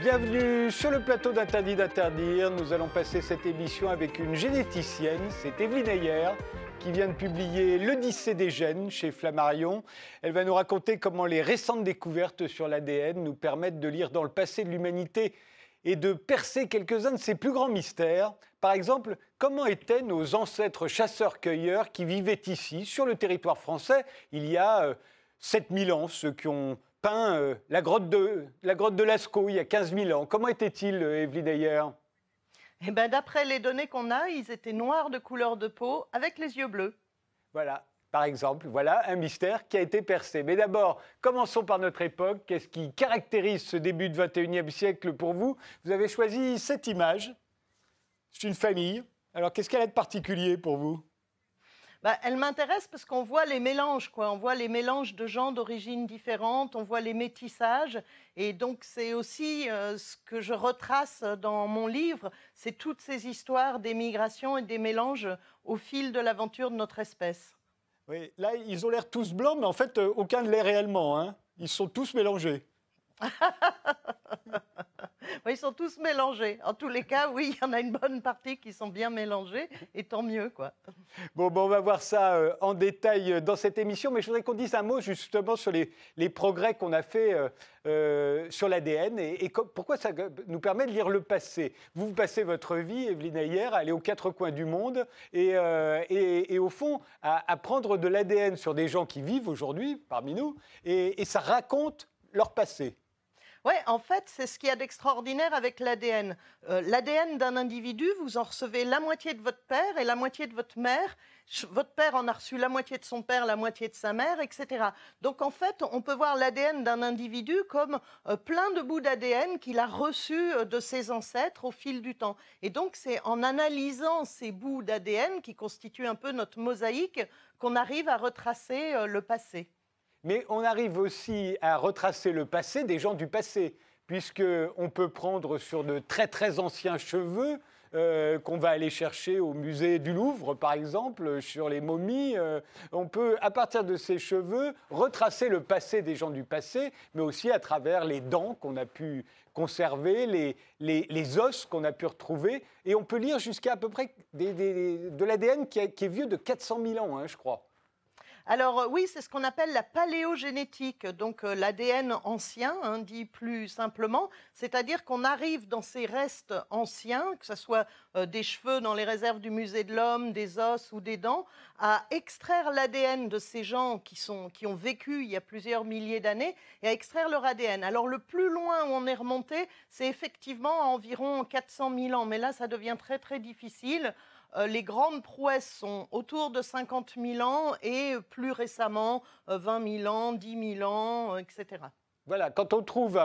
Bienvenue sur le plateau d'Interdit d'interdire. Nous allons passer cette émission avec une généticienne, c'est Evelyne Ayer, qui vient de publier L'Odyssée des gènes chez Flammarion. Elle va nous raconter comment les récentes découvertes sur l'ADN nous permettent de lire dans le passé de l'humanité et de percer quelques-uns de ses plus grands mystères. Par exemple, comment étaient nos ancêtres chasseurs-cueilleurs qui vivaient ici, sur le territoire français, il y a euh, 7000 ans, ceux qui ont peint euh, la, grotte de, la grotte de Lascaux il y a 15 000 ans. Comment était-il, euh, Evelyne Ayer Eh ben, d'après les données qu'on a, ils étaient noirs de couleur de peau avec les yeux bleus. Voilà, par exemple, voilà un mystère qui a été percé. Mais d'abord, commençons par notre époque. Qu'est-ce qui caractérise ce début de 21e siècle pour vous? Vous avez choisi cette image. C'est une famille. Alors, qu'est-ce qu'elle a de particulier pour vous? Bah, elle m'intéresse parce qu'on voit les mélanges, quoi. On voit les mélanges de gens d'origines différentes, on voit les métissages. Et donc, c'est aussi euh, ce que je retrace dans mon livre, c'est toutes ces histoires des migrations et des mélanges au fil de l'aventure de notre espèce. Oui, là, ils ont l'air tous blancs, mais en fait, euh, aucun ne l'est réellement. hein. Ils sont tous mélangés. Ils sont tous mélangés. En tous les cas, oui, il y en a une bonne partie qui sont bien mélangés, et tant mieux, quoi. Bon, bon, on va voir ça euh, en détail euh, dans cette émission, mais je voudrais qu'on dise un mot justement sur les, progrès qu'on a fait euh, euh, sur l'ADN et, pourquoi ça nous permet de lire le passé. Vous, passez votre vie, Evelyne Ayer, à aller aux quatre coins du monde et, euh, et- au fond, à, à prendre de l'ADN sur des gens qui vivent aujourd'hui parmi nous et, et ça raconte leur passé. Oui, en fait, c'est ce qu'il y a d'extraordinaire avec l'ADN. Euh, L'ADN d'un individu, vous en recevez la moitié de votre père et la moitié de votre mère. Votre père en a reçu la moitié de son père, la moitié de sa mère, etc. Donc en fait, on peut voir l'ADN d'un individu comme euh, plein de bouts d'ADN qu'il a reçus euh, de ses ancêtres au fil du temps. Et donc c'est en analysant ces bouts d'ADN qui constituent un peu notre mosaïque qu'on arrive à retracer le passé. Mais on arrive aussi à retracer le passé des gens du passé, puisque on peut prendre sur de très très anciens cheveux euh, qu'on va aller chercher au musée du Louvre, par exemple, sur les momies. euh, on peut, à partir de ces cheveux, retracer le passé des gens du passé, mais aussi à travers les dents qu'on a pu conserver, les, os qu'on a pu retrouver. Et on peut lire jusqu'à à peu près de l'ADN qui est vieux de 400 000 ans, hein, je crois. Alors euh, oui, c'est ce qu'on appelle la paléogénétique, donc euh, l'ADN ancien, hein, dit plus simplement, c'est-à-dire qu'on arrive dans ces restes anciens, que ce soit euh, des cheveux dans les réserves du musée de l'homme, des os ou des dents, à extraire l'ADN de ces gens qui, qui ont vécu il y a plusieurs milliers d'années et à extraire leur ADN. Alors le plus loin où on est remonté, c'est effectivement à environ 400 000 ans, mais là ça devient très très difficile. Euh, les grandes prouesses sont autour de 50 000 ans et euh, plus récemment euh, 20 000 ans, 10 000 ans, euh, etc. Voilà, quand on trouve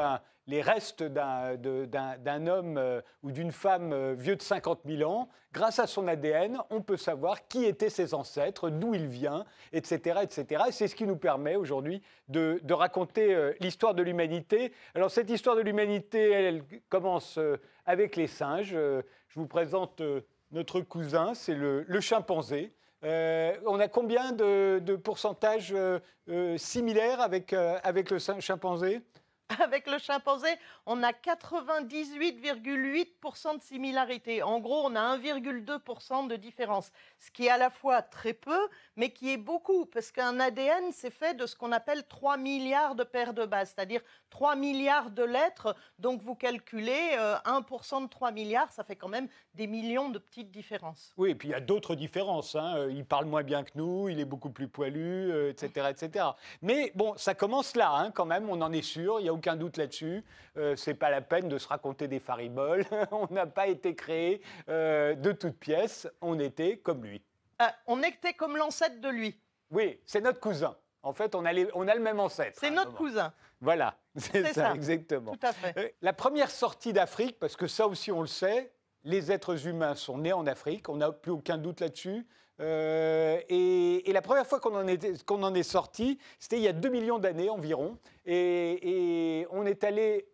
les restes d'un homme euh, ou d'une femme euh, vieux de 50 000 ans, grâce à son ADN, on peut savoir qui étaient ses ancêtres, d'où il vient, etc. etc. Et c'est ce qui nous permet aujourd'hui de, de raconter euh, l'histoire de l'humanité. Alors cette histoire de l'humanité, elle, commence euh, avec les singes. Euh, je vous présente euh, notre cousin, c'est le, chimpanzé. Euh, on a combien de, de pourcentages euh, euh, similaires avec, avec le chimpanzé? Avec le chimpanzé, on a 98,8% de similarité. En gros, on a 1,2% de différence, ce qui est à la fois très peu, mais qui est beaucoup, parce qu'un ADN, c'est fait de ce qu'on appelle 3 milliards de paires de bases, c'est-à-dire 3 milliards de lettres. Donc vous calculez euh, 1% de 3 milliards, ça fait quand même des millions de petites différences. Oui, et puis il y a d'autres différences. hein. Euh, Il parle moins bien que nous, il est beaucoup plus poilu, euh, etc., etc. Mais bon, ça commence là, hein, quand même, on en est sûr, il n'y a aucun doute là-dessus. Euh, c'est pas la peine de se raconter des fariboles. on n'a pas été créé euh, de toutes pièces, on était comme lui. Ah, on était comme l'ancêtre de lui. Oui, c'est notre cousin. En fait, on a, les- on a le même ancêtre. C'est notre moment. cousin, Voilà, c'est ça, ça. exactement. tout à fait. Euh, La première sortie d'Afrique, parce que ça aussi on le sait, les êtres humains sont nés en Afrique, on n'a plus aucun doute là-dessus. Euh, et, la première fois qu'on en, est sorti, c'était il y a 2 millions d'années environ. Et, on est allé,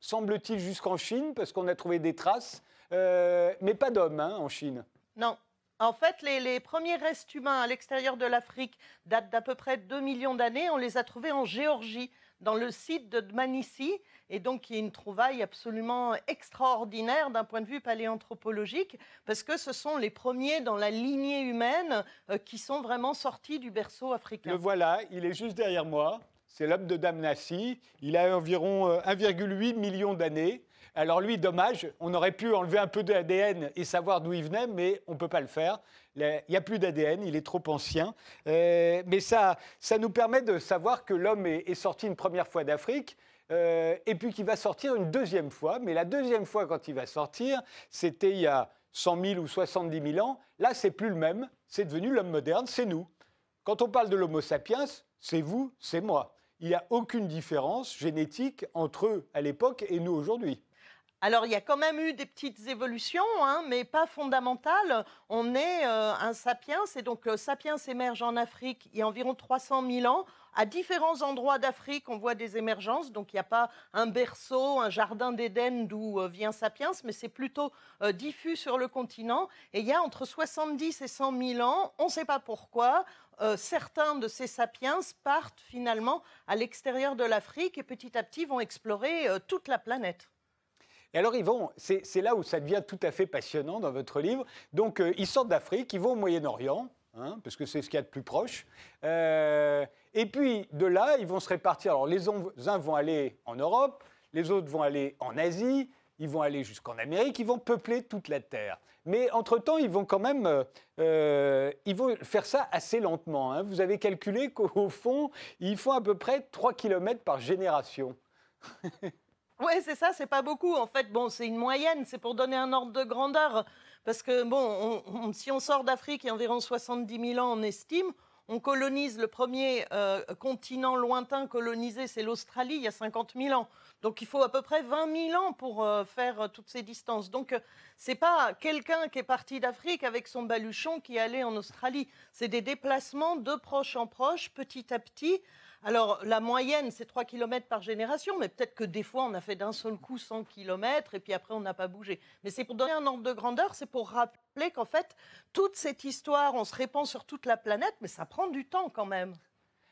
semble-t-il, jusqu'en Chine, parce qu'on a trouvé des traces, euh, mais pas d'hommes hein, en Chine. Non. En fait, les, premiers restes humains à l'extérieur de l'Afrique datent d'à peu près 2 millions d'années. On les a trouvés en Géorgie, dans le site de Dmanisi, et donc y a une trouvaille absolument extraordinaire d'un point de vue paléanthropologique, parce que ce sont les premiers dans la lignée humaine euh, qui sont vraiment sortis du berceau africain. Le voilà, il est juste derrière moi. C'est l'homme de Damnassi. Il a environ 1,8 euh, million d'années. Alors lui, dommage, on aurait pu enlever un peu d'ADN et savoir d'où il venait, mais on ne peut pas le faire. Il n'y a plus d'ADN, il est trop ancien. Euh, mais ça, ça nous permet de savoir que l'homme est, sorti une première fois d'Afrique. Euh, et puis qu'il va sortir une deuxième fois. Mais la deuxième fois, quand il va sortir, c'était il y a 100 000 ou 70 000 ans. Là, c'est plus le même. C'est devenu l'homme moderne, c'est nous. Quand on parle de l'Homo sapiens, c'est vous, c'est moi. Il n'y a aucune différence génétique entre eux à l'époque et nous aujourd'hui. Alors, il y a quand même eu des petites évolutions, hein, mais pas fondamentales. On est euh, un sapiens, et donc le sapiens émerge en Afrique il y a environ 300 000 ans. À différents endroits d'Afrique, on voit des émergences. Donc, il n'y a pas un berceau, un jardin d'Éden d'où euh, vient sapiens, mais c'est plutôt euh, diffus sur le continent. Et il y a entre 70 et 100 000 ans, on ne sait pas pourquoi, certains de ces sapiens partent finalement à l'extérieur de l'Afrique et petit à petit vont explorer toute la planète. Et alors, ils vont, c'est là où ça devient tout à fait passionnant dans votre livre. Donc, euh, ils sortent d'Afrique, ils vont au Moyen-Orient, hein, parce que c'est ce qu'il y a de plus proche. Euh, et puis, de là, ils vont se répartir. Alors, les uns vont aller en Europe, les autres vont aller en Asie, ils vont aller jusqu'en Amérique, ils vont peupler toute la Terre. Mais entre-temps, ils vont quand même euh, ils vont faire ça assez lentement. Hein. Vous avez calculé qu'au fond, ils font à peu près 3 km par génération. Oui, c'est ça, c'est pas beaucoup. En fait, bon, c'est une moyenne, c'est pour donner un ordre de grandeur. Parce que, bon, si on sort d'Afrique, il y a environ 70 000 ans, on estime. On colonise le premier euh, continent lointain colonisé, c'est l'Australie, il y a 50 000 ans. Donc il faut à peu près 20 000 ans pour euh, faire euh, toutes ces distances. Donc c'est pas quelqu'un qui est parti d'Afrique avec son baluchon qui allé en Australie. C'est des déplacements de proche en proche, petit à petit, alors, la moyenne, c'est 3 km par génération, mais peut-être que des fois, on a fait d'un seul coup 100 km et puis après, on n'a pas bougé. Mais c'est pour donner un ordre de grandeur, c'est pour rappeler qu'en fait, toute cette histoire, on se répand sur toute la planète, mais ça prend du temps quand même.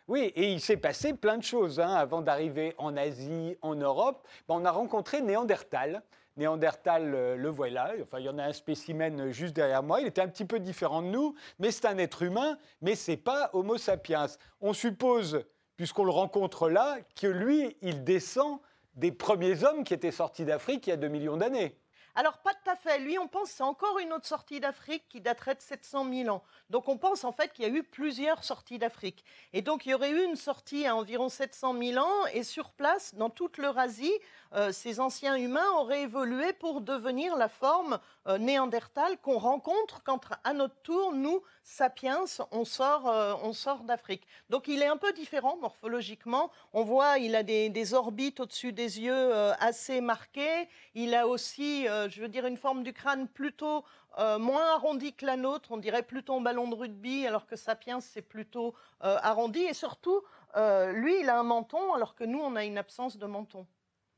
Oui, et il s'est passé plein de choses. Hein. Avant d'arriver en Asie, en Europe, ben, on a rencontré Néandertal. Néandertal, euh, le voilà. Enfin, il y en a un spécimen juste derrière moi. Il était un petit peu différent de nous, mais c'est un être humain, mais c'est pas Homo sapiens. On suppose puisqu'on le rencontre là, que lui, il descend des premiers hommes qui étaient sortis d'Afrique il y a 2 millions d'années. Alors, pas tout à fait. Lui, on pense c'est encore une autre sortie d'Afrique qui daterait de 700 000 ans. Donc, on pense en fait qu'il y a eu plusieurs sorties d'Afrique. Et donc, il y aurait eu une sortie à environ 700 000 ans. Et sur place, dans toute l'Eurasie, euh, ces anciens humains auraient évolué pour devenir la forme euh, néandertale qu'on rencontre quand, à notre tour, nous, sapiens, on sort, euh, sort d'Afrique. Donc, il est un peu différent morphologiquement. On voit, il a des, orbites au-dessus des yeux assez marquées. Il a aussi je veux dire, une forme du crâne plutôt euh, moins arrondie que la nôtre. On dirait plutôt un ballon de rugby, alors que Sapiens, c'est plutôt euh, arrondi. Et surtout, euh, lui, il a un menton, alors que nous, on a une absence de menton.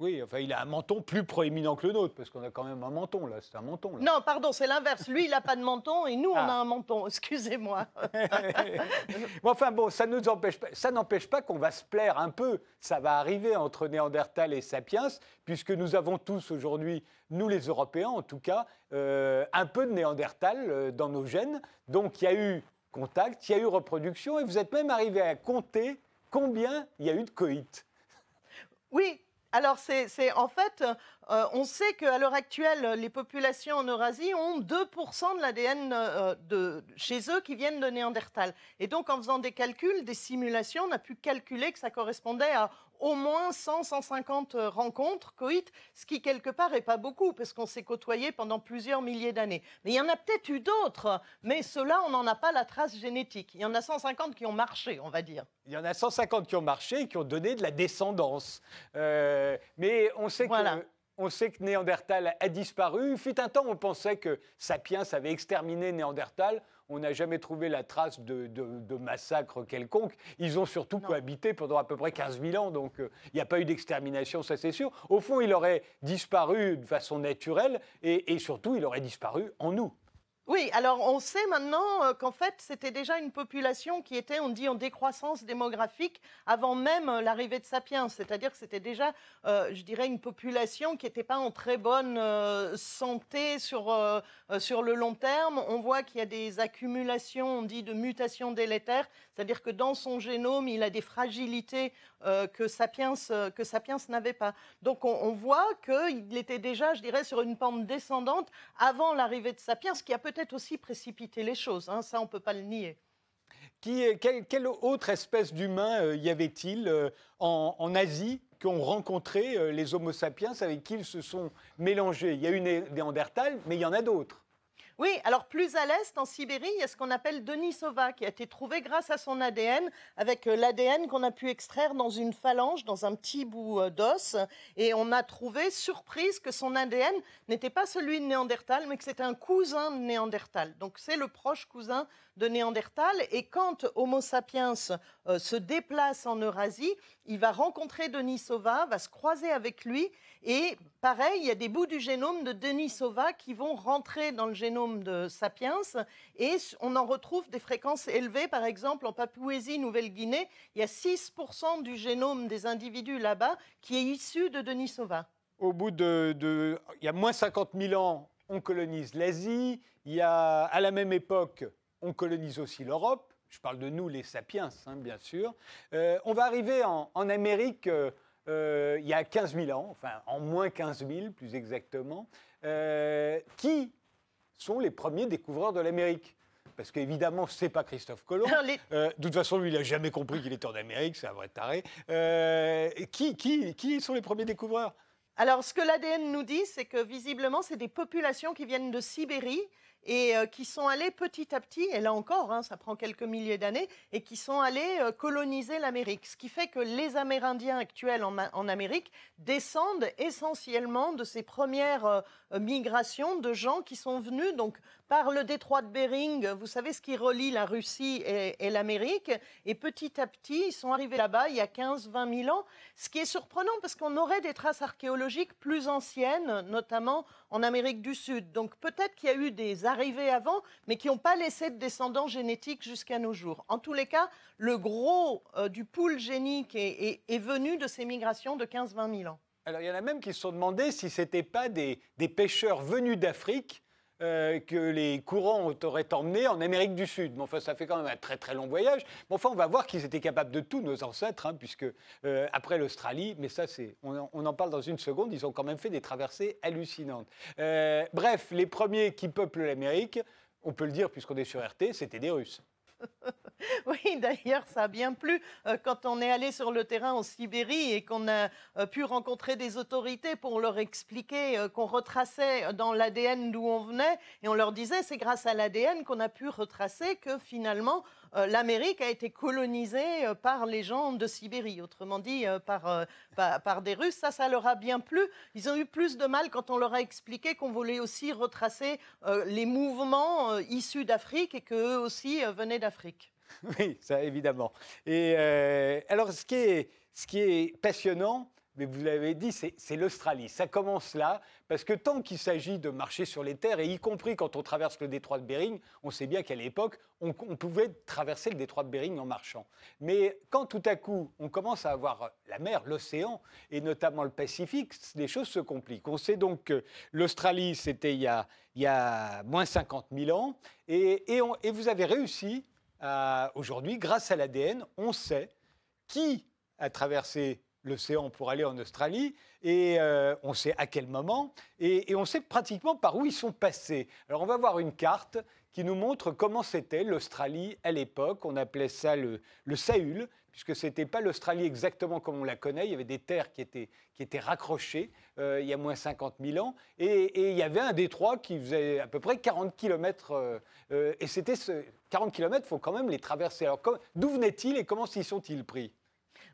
Oui, enfin, il a un menton plus proéminent que le nôtre, parce qu'on a quand même un menton, là. C'est un menton, là. Non, pardon, c'est l'inverse. Lui, il n'a pas de menton, et nous, on a ah. un menton. Excusez-moi. enfin, bon, ça ne nous empêche pas, ça n'empêche pas qu'on va se plaire un peu. Ça va arriver entre Néandertal et Sapiens, puisque nous avons tous aujourd'hui, nous les Européens en tout cas, euh, un peu de Néandertal euh, dans nos gènes. Donc, il y a eu contact, il y a eu reproduction, et vous êtes même arrivé à compter combien il y a eu de coït. Oui, alors, c'est en fait, euh, on sait qu'à l'heure actuelle, les populations en Eurasie ont 2% de l'ADN euh, de, chez eux qui viennent de Néandertal. Et donc, en faisant des calculs, des simulations, on a pu calculer que ça correspondait à au moins 100, 150 euh, rencontres, coït, ce qui quelque part n'est pas beaucoup, parce qu'on s'est côtoyé pendant plusieurs milliers d'années. Mais il y en a peut-être eu d'autres, mais ceux-là, on n'en a pas la trace génétique. Il y en a 150 qui ont marché, on va dire. Il y en a 150 qui ont marché et qui ont donné de la descendance. Euh, mais on sait que on sait que Néandertal a disparu. Il fut un temps, on pensait que Sapiens avait exterminé Néandertal. On n'a jamais trouvé la trace de, massacre quelconque. Ils ont surtout cohabité pendant à peu près 15 000 ans, donc euh, il n'y a pas eu d'extermination, ça c'est sûr. Au fond, il aurait disparu de façon naturelle et, surtout, il aurait disparu en nous. Oui, alors on sait maintenant euh, qu'en fait c'était déjà une population qui était, on dit, en décroissance démographique avant même euh, l'arrivée de Sapiens. C'est-à-dire que c'était déjà, euh, je dirais, une population qui n'était pas en très bonne santé sur, sur le long terme. On voit qu'il y a des accumulations, on dit, de mutations délétères. C'est-à-dire que dans son génome, il a des fragilités que Sapiens, que Sapiens n'avait pas. Donc on, voit qu'il était déjà, je dirais, sur une pente descendante avant l'arrivée de Sapiens, qui a peut peut-être aussi précipiter les choses, hein, ça on ne peut pas le nier. Quelle, autre espèce d'humain euh, y avait-il euh, en, Asie qui ont rencontré euh, les Homo sapiens avec qui ils se sont mélangés? Il y a eu Néandertal, mais il y en a d'autres. Oui, alors plus à l'est, en Sibérie, il y a ce qu'on appelle Denisova, qui a été trouvé grâce à son ADN, avec euh, l'ADN qu'on a pu extraire dans une phalange, dans un petit bout euh, d'os. Et on a trouvé, surprise, que son ADN n'était pas celui de Néandertal, mais que c'était un cousin de Néandertal. Donc c'est le proche cousin de Néandertal. Et quand Homo sapiens euh, se déplace en Eurasie, il va rencontrer Denisova, va se croiser avec lui. Et pareil, il y a des bouts du génome de Denisova qui vont rentrer dans le génome de Sapiens. Et on en retrouve des fréquences élevées. Par exemple, en Papouasie, Nouvelle-Guinée, il y a 6% du génome des individus là-bas qui est issu de Denisova. Au bout de, de, Il y a moins 50 000 ans, on colonise l'Asie. Il y a, à la même époque, on colonise aussi l'Europe. Je parle de nous, les sapiens, hein, bien sûr. Euh, on va arriver en, Amérique euh, euh, il y a 15 000 ans, enfin en moins 15 000 plus exactement. qui sont les premiers découvreurs de l'Amérique? Parce qu'évidemment, ce n'est pas Christophe Colomb. de toute façon, lui, il n'a jamais compris qu'il était en Amérique, c'est un vrai taré. qui, qui, qui sont les premiers découvreurs? Alors, ce que l'ADN nous dit, c'est que visiblement, c'est des populations qui viennent de Sibérie et euh, qui sont allés petit à petit, et là encore, hein, ça prend quelques milliers d'années, et qui sont allés euh, coloniser l'Amérique. Ce qui fait que les Amérindiens actuels en, Amérique descendent essentiellement de ces premières euh, migrations de gens qui sont venus donc par le détroit de Bering, vous savez ce qui relie la Russie et, l'Amérique, et petit à petit, ils sont arrivés là-bas il y a 15-20 000 ans, ce qui est surprenant parce qu'on aurait des traces archéologiques plus anciennes, notamment en Amérique du Sud. Donc peut-être qu'il y a eu des arrivées avant, mais qui n'ont pas laissé de descendants génétiques jusqu'à nos jours. En tous les cas, le gros euh, du pool génique est, venu de ces migrations de 15-20 000 ans. Alors il y en a même qui se sont demandé si ce n'étaient pas des pêcheurs venus d'Afrique euh, que les courants auraient emmené en Amérique du Sud. Mais enfin, ça fait quand même un très très long voyage. Mais enfin, on va voir qu'ils étaient capables de tout, nos ancêtres, hein, puisque euh, après l'Australie, mais ça, c'est, on, en parle dans une seconde, ils ont quand même fait des traversées hallucinantes. Euh, bref, les premiers qui peuplent l'Amérique, on peut le dire puisqu'on est sur RT, c'était des Russes. Oui, d'ailleurs, ça a bien plu euh, quand on est allé sur le terrain en Sibérie et qu'on a euh, pu rencontrer des autorités pour leur expliquer euh, qu'on retraçait dans l'ADN d'où on venait. Et on leur disait c'est grâce à l'ADN qu'on a pu retracer que finalement l'Amérique a été colonisée par les gens de Sibérie, autrement dit par, par, des Russes. Ça, ça leur a bien plu. Ils ont eu plus de mal quand on leur a expliqué qu'on voulait aussi retracer les mouvements issus d'Afrique et qu'eux aussi venaient d'Afrique. Oui, ça évidemment. Et euh, alors, ce qui, est, ce qui est passionnant, mais vous l'avez dit, c'est l'Australie. Ça commence là, parce que tant qu'il s'agit de marcher sur les terres, et y compris quand on traverse le détroit de Bering, on sait bien qu'à l'époque, on, pouvait traverser le détroit de Bering en marchant. Mais quand tout à coup, on commence à avoir la mer, l'océan, et notamment le Pacifique, les choses se compliquent. On sait donc que l'Australie, c'était il, y a moins 50 000 ans, et, vous avez réussi aujourd'hui, grâce à l'ADN, on sait qui a traversé l'océan pour aller en Australie, et euh, on sait à quel moment, et, on sait pratiquement par où ils sont passés. Alors on va voir une carte qui nous montre comment c'était l'Australie à l'époque. On appelait ça le, Saül, puisque ce n'était pas l'Australie exactement comme on la connaît. Il y avait des terres qui étaient, qui étaient raccrochées euh, il y a moins 50 000 ans. Et, il y avait un détroit qui faisait à peu près 40 km. Euh, et c'était ce 40 km, il faut quand même les traverser. Alors d'où venaient-ils et comment s'y sont-ils pris?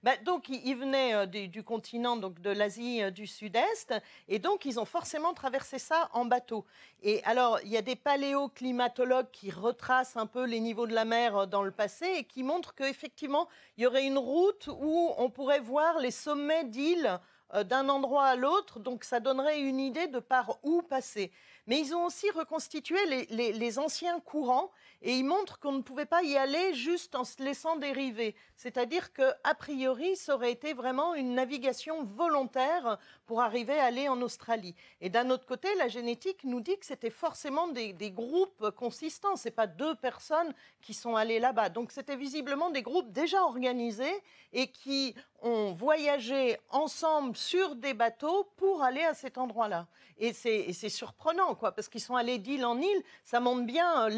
Bah, donc, ils venaient euh, du, continent, donc de l'Asie euh, du Sud-Est, et donc ils ont forcément traversé ça en bateau. Et alors, il y a des paléoclimatologues qui retracent un peu les niveaux de la mer euh, dans le passé et qui montrent qu'effectivement, il y aurait une route où on pourrait voir les sommets d'îles d'un endroit à l'autre, donc ça donnerait une idée de par où passer. Mais ils ont aussi reconstitué les, anciens courants et ils montrent qu'on ne pouvait pas y aller juste en se laissant dériver. C'est-à-dire qu'a priori, ça aurait été vraiment une navigation volontaire pour arriver à aller en Australie. Et d'un autre côté, la génétique nous dit que c'était forcément des, groupes consistants. Ce pas deux personnes qui sont allées là-bas. Donc c'était visiblement des groupes déjà organisés et qui ont voyagé ensemble sur des bateaux pour aller à cet endroit-là. Et c'est surprenant, quoi, parce qu'ils sont allés d'île en île. Ça montre bien euh,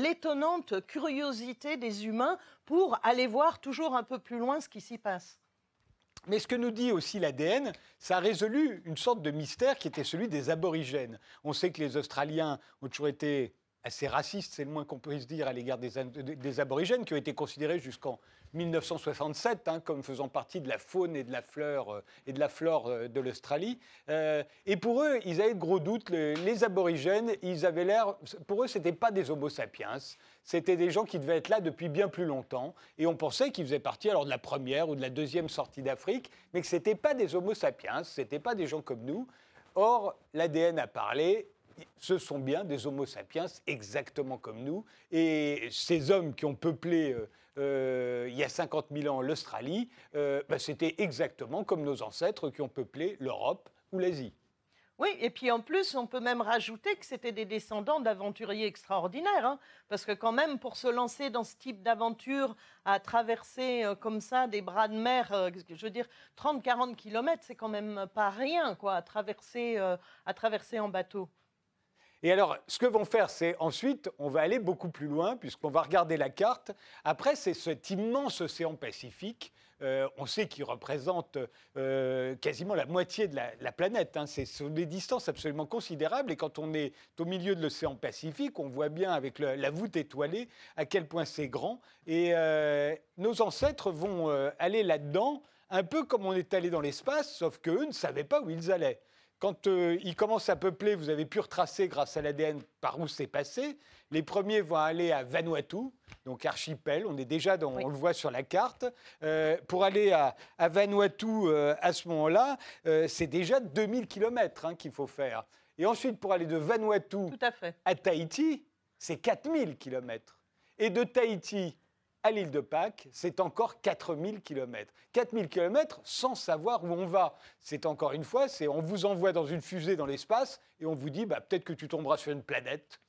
curiosité des humains pour aller voir toujours un peu plus loin ce qui s'y passe. Mais ce que nous dit aussi l'ADN, ça a résolu une sorte de mystère qui était celui des aborigènes. On sait que les Australiens ont toujours été assez racistes, c'est le moins qu'on puisse dire, à l'égard des, des, aborigènes, qui ont été considérés jusqu'en 1967 hein, comme faisant partie de la faune et de la fleur euh, et de la flore euh, de l'Australie. Euh, et pour eux, ils avaient de gros doutes. Les, aborigènes, ils avaient l'air, pour eux, c'était pas des Homo sapiens. C'était des gens qui devaient être là depuis bien plus longtemps. Et on pensait qu'ils faisaient partie alors de la première ou de la deuxième sortie d'Afrique, mais que c'était pas des Homo sapiens, c'était pas des gens comme nous. Or, l'ADN a parlé ce sont bien des Homo sapiens exactement comme nous. Et ces hommes qui ont peuplé euh, euh, il y a 50 000 ans l'Australie, euh, bah, c'était exactement comme nos ancêtres qui ont peuplé l'Europe ou l'Asie. Oui, et puis en plus, on peut même rajouter que c'était des descendants d'aventuriers extraordinaires, hein, parce que quand même, pour se lancer dans ce type d'aventure, à traverser comme ça des bras de mer, je veux dire, 30-40 kilomètres, c'est quand même pas rien, quoi, à traverser, à traverser en bateau. Et alors, ce que vont faire, c'est ensuite, on va aller beaucoup plus loin, puisqu'on va regarder la carte. Après, c'est cet immense océan Pacifique. Euh, on sait qu'il représente euh, quasiment la moitié de la, planète. Hein. C'est sur des distances absolument considérables. Et quand on est au milieu de l'océan Pacifique, on voit bien avec la voûte étoilée à quel point c'est grand. Et euh, nos ancêtres vont aller là-dedans, un peu comme on est allé dans l'espace, sauf qu'eux ne savaient pas où ils allaient. Quand euh, ils commencent à peupler, vous avez pu retracer grâce à l'ADN par où c'est passé. Les premiers vont aller à Vanuatu, donc archipel, on est déjà dans, on le voit sur la carte. Euh, pour aller à, Vanuatu euh, à ce moment-là, c'est déjà 2000 km hein, qu'il faut faire. Et ensuite, pour aller de Vanuatu à, à Tahiti, c'est 4000 km. Et de Tahiti à l'île de Pâques, c'est encore 4000 km. 4000 km sans savoir où on va. C'est encore une fois, c'est on vous envoie dans une fusée dans l'espace et on vous dit bah, peut-être que tu tomberas sur une planète.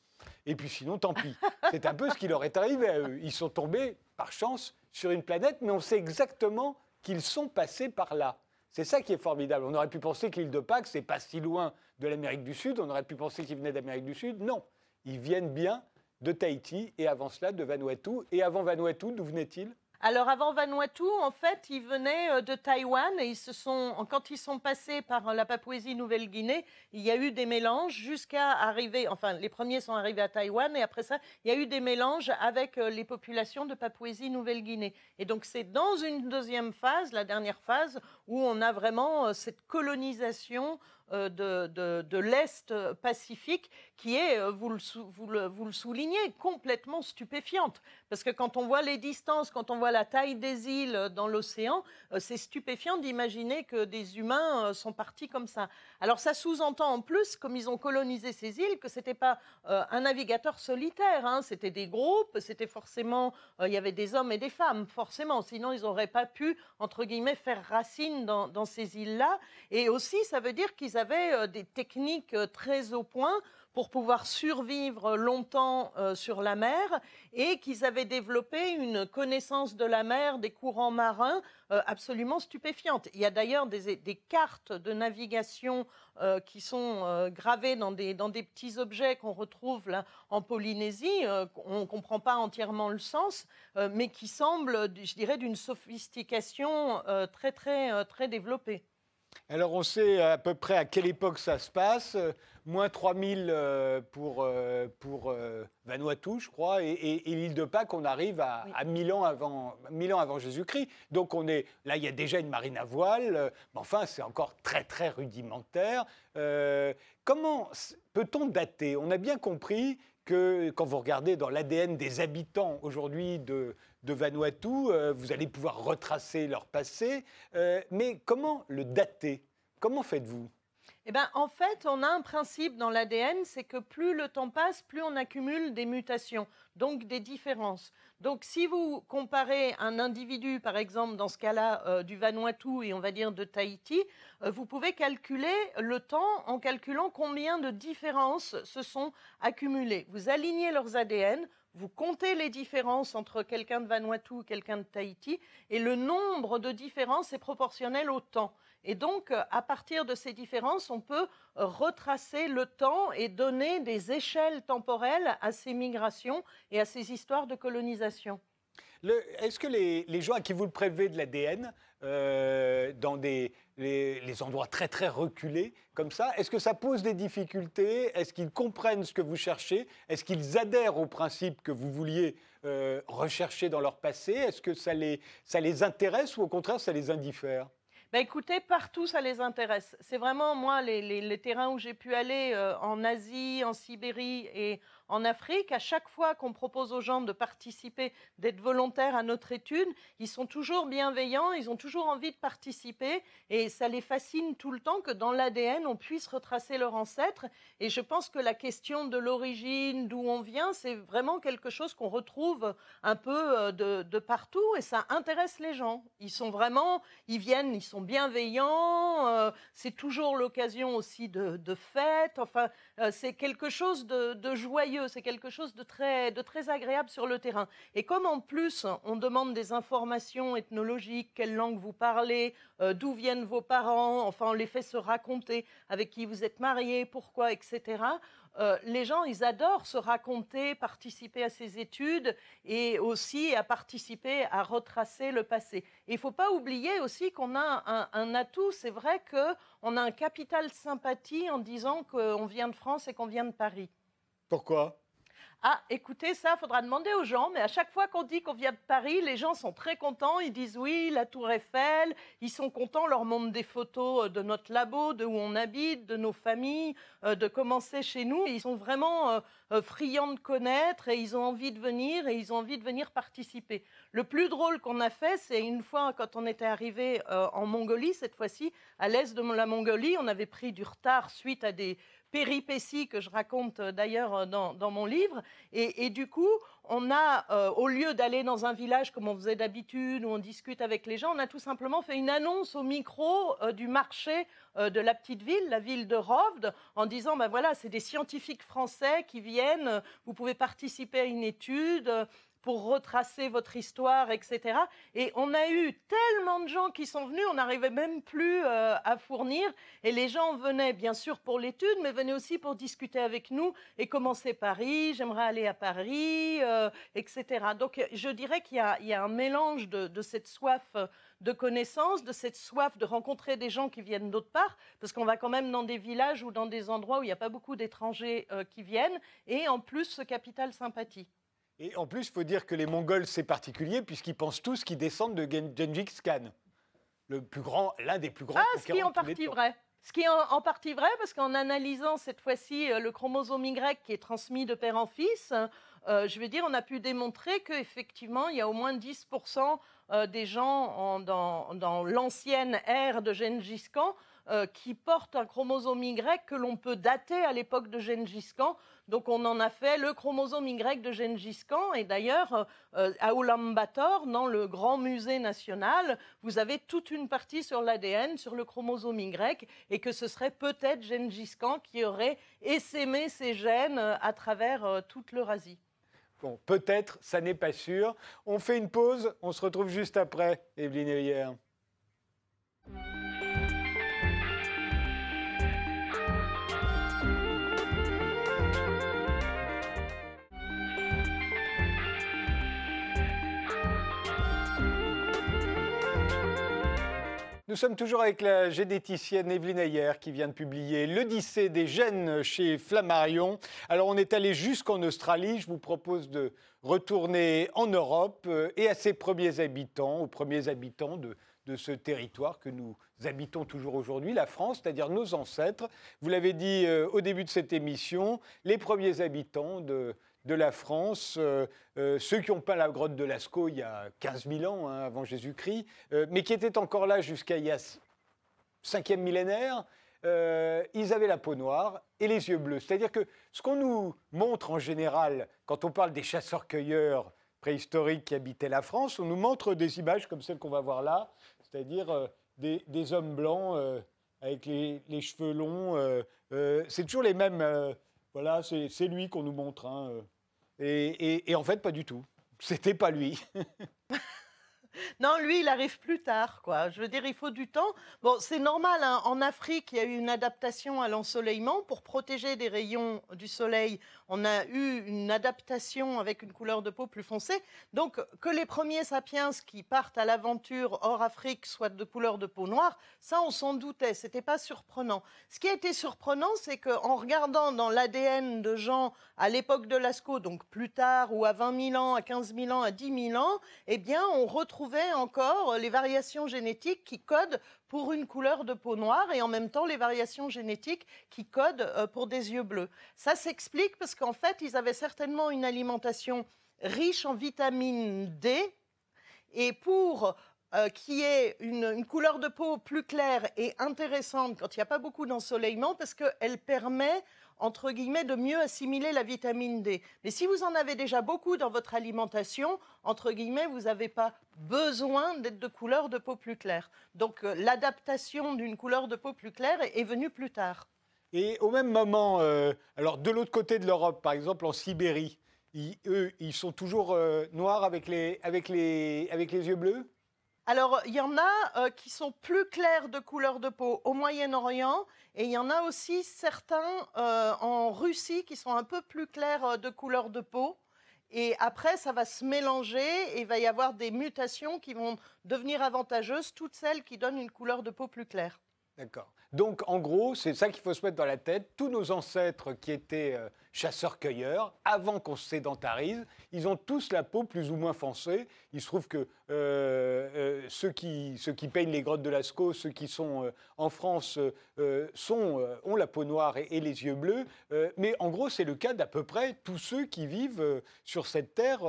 Et puis sinon, tant pis. C'est un peu ce qui leur est arrivé à eux. Ils sont tombés, par chance, sur une planète, mais on sait exactement qu'ils sont passés par là. C'est ça qui est formidable. On aurait pu penser que l'île de Pâques, c'est pas si loin de l'Amérique du Sud. On aurait pu penser qu'ils venaient d'Amérique du Sud. Non, ils viennent bien de Tahiti et avant cela de Vanuatu. Et avant Vanuatu, d'où venait-il? Alors avant Vanuatu, en fait, ils venaient euh, de Taïwan et ils se sont, quand ils sont passés par la Papouasie-Nouvelle-Guinée, il y a eu des mélanges jusqu'à arriver, enfin les premiers sont arrivés à Taïwan et après ça, il y a eu des mélanges avec euh, les populations de Papouasie-Nouvelle-Guinée. Et donc c'est dans une deuxième phase, la dernière phase, où on a vraiment euh, cette colonisation euh, de, l'Est Pacifique qui est, euh, vous le, vous, le, soulignez, complètement stupéfiante. Parce que quand on voit les distances, quand on voit la taille des îles dans l'océan, euh, c'est stupéfiant d'imaginer que des humains sont partis comme ça. Alors ça sous-entend en plus, comme ils ont colonisé ces îles, que ce n'était pas un navigateur solitaire, hein. c'était des groupes, c'était forcément, il y avait des hommes et des femmes, forcément, sinon ils n'auraient pas pu, entre guillemets, faire racine dans, dans ces îles-là. Et aussi, ça veut dire qu'ils avaient euh, des techniques euh, très au point pour pouvoir survivre longtemps euh, sur la mer et qu'ils avaient développé une connaissance de la mer, des courants marins absolument stupéfiante. Il y a d'ailleurs des, cartes de navigation qui sont gravées dans des, dans des petits objets qu'on retrouve là en Polynésie. on ne comprend pas entièrement le sens, mais qui semblent, je dirais, d'une sophistication très, très, très développée. Alors on sait à peu près à quelle époque ça se passe. Moins 3000 euh, pour, euh, pour euh, Vanuatu, je crois, et, l'île de Pâques, on arrive à, 1000 ans avant, avant Jésus-Christ. Donc on est, là, il y a déjà une marine à voile, mais enfin, c'est encore très, très rudimentaire. comment peut-on dater? On a bien compris que quand vous regardez dans l'ADN des habitants aujourd'hui de, de Vanuatu, euh, vous allez pouvoir retracer leur passé. Euh, mais comment le dater? Comment faites-vous? Eh ben, en fait, on a un principe dans l'ADN, c'est que plus le temps passe, plus on accumule des mutations, donc des différences. Donc, si vous comparez un individu, par exemple, dans ce cas-là, euh, du Vanuatu et on va dire de Tahiti, vous pouvez calculer le temps en calculant combien de différences se sont accumulées. Vous alignez leurs ADN, vous comptez les différences entre quelqu'un de Vanuatu et quelqu'un de Tahiti, et le nombre de différences est proportionnel au temps. Et donc, euh, à partir de ces différences, on peut euh, retracer le temps et donner des échelles temporelles à ces migrations et à ces histoires de colonisation. Est-ce que les, gens à qui vous le prélevez de l'ADN, euh, dans des, les, endroits très très reculés comme ça, est-ce que ça pose des difficultés? Est-ce qu'ils comprennent ce que vous cherchez? Est-ce qu'ils adhèrent aux principes que vous vouliez rechercher dans leur passé? Est-ce que ça les, ça les intéresse ou au contraire ça les indiffère? Bah, écoutez, partout, ça les intéresse. C'est vraiment, moi, les, terrains où j'ai pu aller euh, en Asie, en Sibérie et en Afrique, à chaque fois qu'on propose aux gens de participer, d'être volontaires à notre étude, ils sont toujours bienveillants, ils ont toujours envie de participer et ça les fascine tout le temps que dans l'ADN, on puisse retracer leur ancêtre. Et je pense que la question de l'origine, d'où on vient, c'est vraiment quelque chose qu'on retrouve un peu euh, de, partout et ça intéresse les gens. Ils sont vraiment, ils viennent, ils sont bienveillants, euh, c'est toujours l'occasion aussi de, fêtes, enfin, euh, c'est quelque chose de joyeux c'est quelque chose de très, agréable sur le terrain. Et comme en plus on demande des informations ethnologiques, quelle langue vous parlez, euh, d'où viennent vos parents, enfin on les fait se raconter avec qui vous êtes mariés, pourquoi, etc. Euh, les gens, ils adorent se raconter, participer à ces études et aussi à participer à retracer le passé. il ne faut pas oublier aussi qu'on a un, un atout. C'est vrai qu'on a un capital sympathie en disant qu'on vient de France et qu'on vient de Paris. Pourquoi? Ah, écoutez, ça, faudra demander aux gens, mais à chaque fois qu'on dit qu'on vient de Paris, les gens sont très contents, ils disent oui, la Tour Eiffel, ils sont contents, on leur montre des photos euh, de notre labo, de où on habite, de nos familles, euh, de commencer chez nous. Ils sont vraiment euh, friands de connaître et ils ont envie de venir et ils ont envie de venir participer. Le plus drôle qu'on a fait, c'est une fois quand on était arrivé en Mongolie, cette fois-ci, à l'est de la Mongolie, on avait pris du retard suite à des péripéties que je raconte euh, d'ailleurs euh, dans, mon livre. Et, du coup, on a, euh, au lieu d'aller dans un village comme on faisait d'habitude, où on discute avec les gens, on a tout simplement fait une annonce au micro du marché de la petite ville, la ville de Rovde, en disant, ben voilà, c'est des scientifiques français qui viennent, vous pouvez participer à une étude, pour retracer votre histoire, etc. Et on a eu tellement de gens qui sont venus, on n'arrivait même plus euh, à fournir. Et les gens venaient bien sûr pour l'étude, mais venaient aussi pour discuter avec nous et commencer Paris, j'aimerais aller à Paris, euh, etc. Donc je dirais qu'il y, a un mélange de, cette soif de connaissances, de cette soif de rencontrer des gens qui viennent d'autre part, parce qu'on va quand même dans des villages ou dans des endroits où il n'y a pas beaucoup d'étrangers euh, qui viennent, et en plus ce capital sympathie. Et en plus, il faut dire que les Mongols, c'est particulier, puisqu'ils pensent tous qu'ils descendent de Gengis Khan, le plus grand, l'un des plus grands ah, ce qui est en partie vrai. Ce qui est en, partie vrai, parce qu'en analysant cette fois-ci euh, le chromosome Y qui est transmis de père en fils, euh, je veux dire, on a pu démontrer qu'effectivement, il y a au moins 10% euh, des gens dans, dans l'ancienne ère de Gengis Khan qui portent un chromosome Y que l'on peut dater à l'époque de Gengis Khan. Donc on en a fait le chromosome Y de Gengis Khan. Et d'ailleurs, euh, à Ulaanbaatar, dans le grand musée national, vous avez toute une partie sur l'ADN, sur le chromosome Y, et que ce serait peut-être Gengis Khan qui aurait essaimé ses gènes euh, à travers euh, toute l'Eurasie. Bon, peut-être, ça n'est pas sûr. On fait une pause, on se retrouve juste après, Evelyne Hier. Nous sommes toujours avec la généticienne Evelyne Ayer qui vient de publier L'Odyssée des gènes chez Flammarion. Alors on est allé jusqu'en Australie, je vous propose de retourner en Europe euh, et à ses premiers habitants, aux premiers habitants de, de ce territoire que nous habitons toujours aujourd'hui, la France, c'est-à-dire nos ancêtres. Vous l'avez dit euh, au début de cette émission, les premiers habitants de, de la France, euh, euh, ceux qui ont peint la grotte de Lascaux il y a 15 000 ans hein, avant Jésus-Christ, euh, mais qui étaient encore là jusqu'à il y a 5e millénaire. ils avaient la peau noire et les yeux bleus. C'est-à-dire que ce qu'on nous montre en général quand on parle des chasseurs-cueilleurs préhistoriques qui habitaient la France, on nous montre des images comme celles qu'on va voir là, c'est-à-dire des, hommes blancs avec les, cheveux longs. c'est toujours les mêmes. Voilà, c'est lui qu'on nous montre. Hein, et, et en fait, pas du tout. C'était pas lui. Non, lui, il arrive plus tard, quoi. Je veux dire, il faut du temps. Bon, c'est normal. Hein. En Afrique, il y a eu une adaptation à l'ensoleillement pour protéger des rayons du soleil. On a eu une adaptation avec une couleur de peau plus foncée. Donc, que les premiers sapiens qui partent à l'aventure hors Afrique soient de couleur de peau noire, ça, on s'en doutait. C'était pas surprenant. Ce qui a été surprenant, c'est qu'en regardant dans l'ADN de gens à l'époque de Lascaux, donc plus tard, ou à 20 000 ans, à 15 000 ans, à 10 000 ans, eh bien, on retrouve encore les variations génétiques qui codent pour une couleur de peau noire et en même temps les variations génétiques qui codent euh, pour des yeux bleus. Ça s'explique parce qu'en fait, ils avaient certainement une alimentation riche en vitamine D et pour euh, qui est une, une, couleur de peau plus claire et intéressante quand il n'y a pas beaucoup d'ensoleillement parce qu'elle permet entre guillemets, de mieux assimiler la vitamine D. Mais si vous en avez déjà beaucoup dans votre alimentation, entre guillemets, vous n'avez pas besoin d'être de couleur de peau plus claire. Donc euh, l'adaptation d'une couleur de peau plus claire est, venue plus tard. Et au même moment, euh, alors de l'autre côté de l'Europe, par exemple en Sibérie, eux, ils sont toujours euh, noirs avec les, avec, les, avec les yeux bleus? Alors, il y en a qui sont plus clairs de couleur de peau au Moyen-Orient et il y en a aussi certains euh, en Russie qui sont un peu plus clairs euh, de couleur de peau. Et après, ça va se mélanger et il va y avoir des mutations qui vont devenir avantageuses, toutes celles qui donnent une couleur de peau plus claire. D'accord. Donc, en gros, c'est ça qu'il faut se mettre dans la tête. Tous nos ancêtres qui étaient euh, chasseurs-cueilleurs, avant qu'on se sédentarise, ils ont tous la peau plus ou moins foncée. Il se trouve que euh, euh, ceux, qui, peignent les grottes de Lascaux, ceux qui sont en France, ont la peau noire et, les yeux bleus. mais en gros, c'est le cas d'à peu près tous ceux qui vivent sur cette terre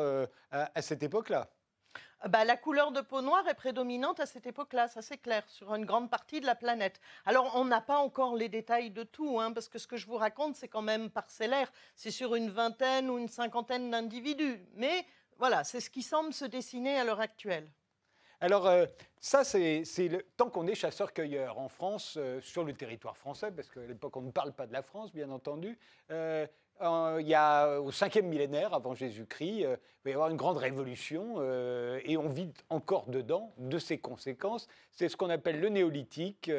à cette époque-là. Bah, la couleur de peau noire est prédominante à cette époque-là, ça c'est clair, sur une grande partie de la planète. Alors on n'a pas encore les détails de tout, hein, parce que ce que je vous raconte c'est quand même parcellaire, c'est sur une vingtaine ou une cinquantaine d'individus. Mais voilà, c'est ce qui semble se dessiner à l'heure actuelle. Alors, euh, ça, c'est tant qu'on est chasseur-cueilleur en France, euh, sur le territoire français, parce qu'à l'époque, on ne parle pas de la France, bien entendu, euh, il y a, au 5e millénaire avant Jésus-Christ, il va y avoir une grande révolution et on vit encore dedans de ses conséquences. C'est ce qu'on appelle le néolithique.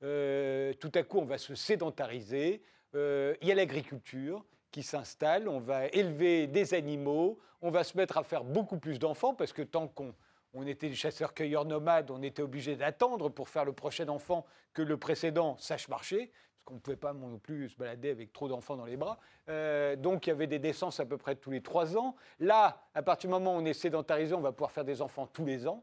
tout à coup, on va se sédentariser. il y a l'agriculture qui s'installe. On va élever des animaux. On va se mettre à faire beaucoup plus d'enfants parce que tant qu'on on était des chasseurs-cueilleurs nomades, on était obligé d'attendre pour faire le prochain enfant que le précédent sache marcher, parce qu'on ne pouvait pas non plus se balader avec trop d'enfants dans les bras. Euh, donc il y avait des naissances à peu près tous les trois ans. Là, à partir du moment où on est sédentarisé, on va pouvoir faire des enfants tous les ans.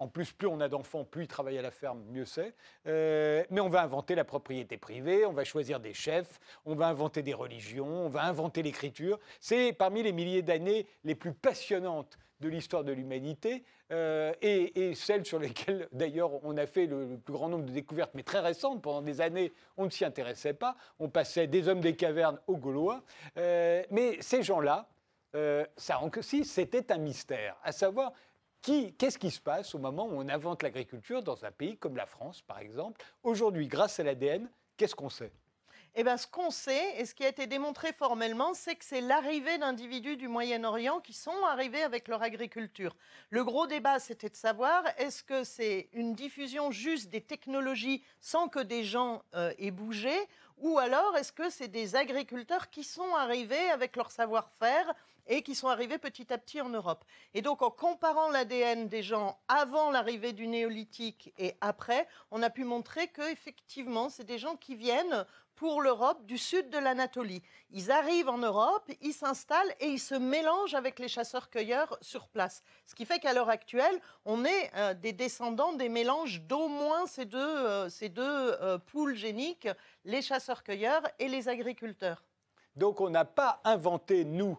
En plus, plus on a d'enfants, plus ils travaillent à la ferme, mieux c'est. Euh, mais on va inventer la propriété privée, on va choisir des chefs, on va inventer des religions, on va inventer l'écriture. C'est parmi les milliers d'années les plus passionnantes de l'histoire de l'humanité euh, et, celles sur lesquelles d'ailleurs on a fait le, plus grand nombre de découvertes, mais très récentes. Pendant des années, on ne s'y intéressait pas. On passait des hommes des cavernes aux Gaulois. Euh, mais ces gens-là, euh, ça si c'était un mystère, à savoir qu'est-ce qui se passe au moment où on invente l'agriculture dans un pays comme la France, par exemple. Aujourd'hui, grâce à l'ADN, qu'est-ce qu'on sait? Eh bien, ce qu'on sait, et ce qui a été démontré formellement, c'est que c'est l'arrivée d'individus du Moyen-Orient qui sont arrivés avec leur agriculture. Le gros débat, c'était de savoir, est-ce que c'est une diffusion juste des technologies sans que des gens euh, aient bougé, ou alors est-ce que c'est des agriculteurs qui sont arrivés avec leur savoir-faire et qui sont arrivés petit à petit en Europe. Et donc en comparant l'ADN des gens avant l'arrivée du néolithique et après, on a pu montrer que effectivement, c'est des gens qui viennent pour l'Europe du sud de l'Anatolie. Ils arrivent en Europe, ils s'installent et ils se mélangent avec les chasseurs-cueilleurs sur place. Ce qui fait qu'à l'heure actuelle, on est euh, des descendants des mélanges d'au moins ces deux, euh, ces deux euh, poules géniques, les chasseurs-cueilleurs et les agriculteurs. Donc on n'a pas inventé, nous,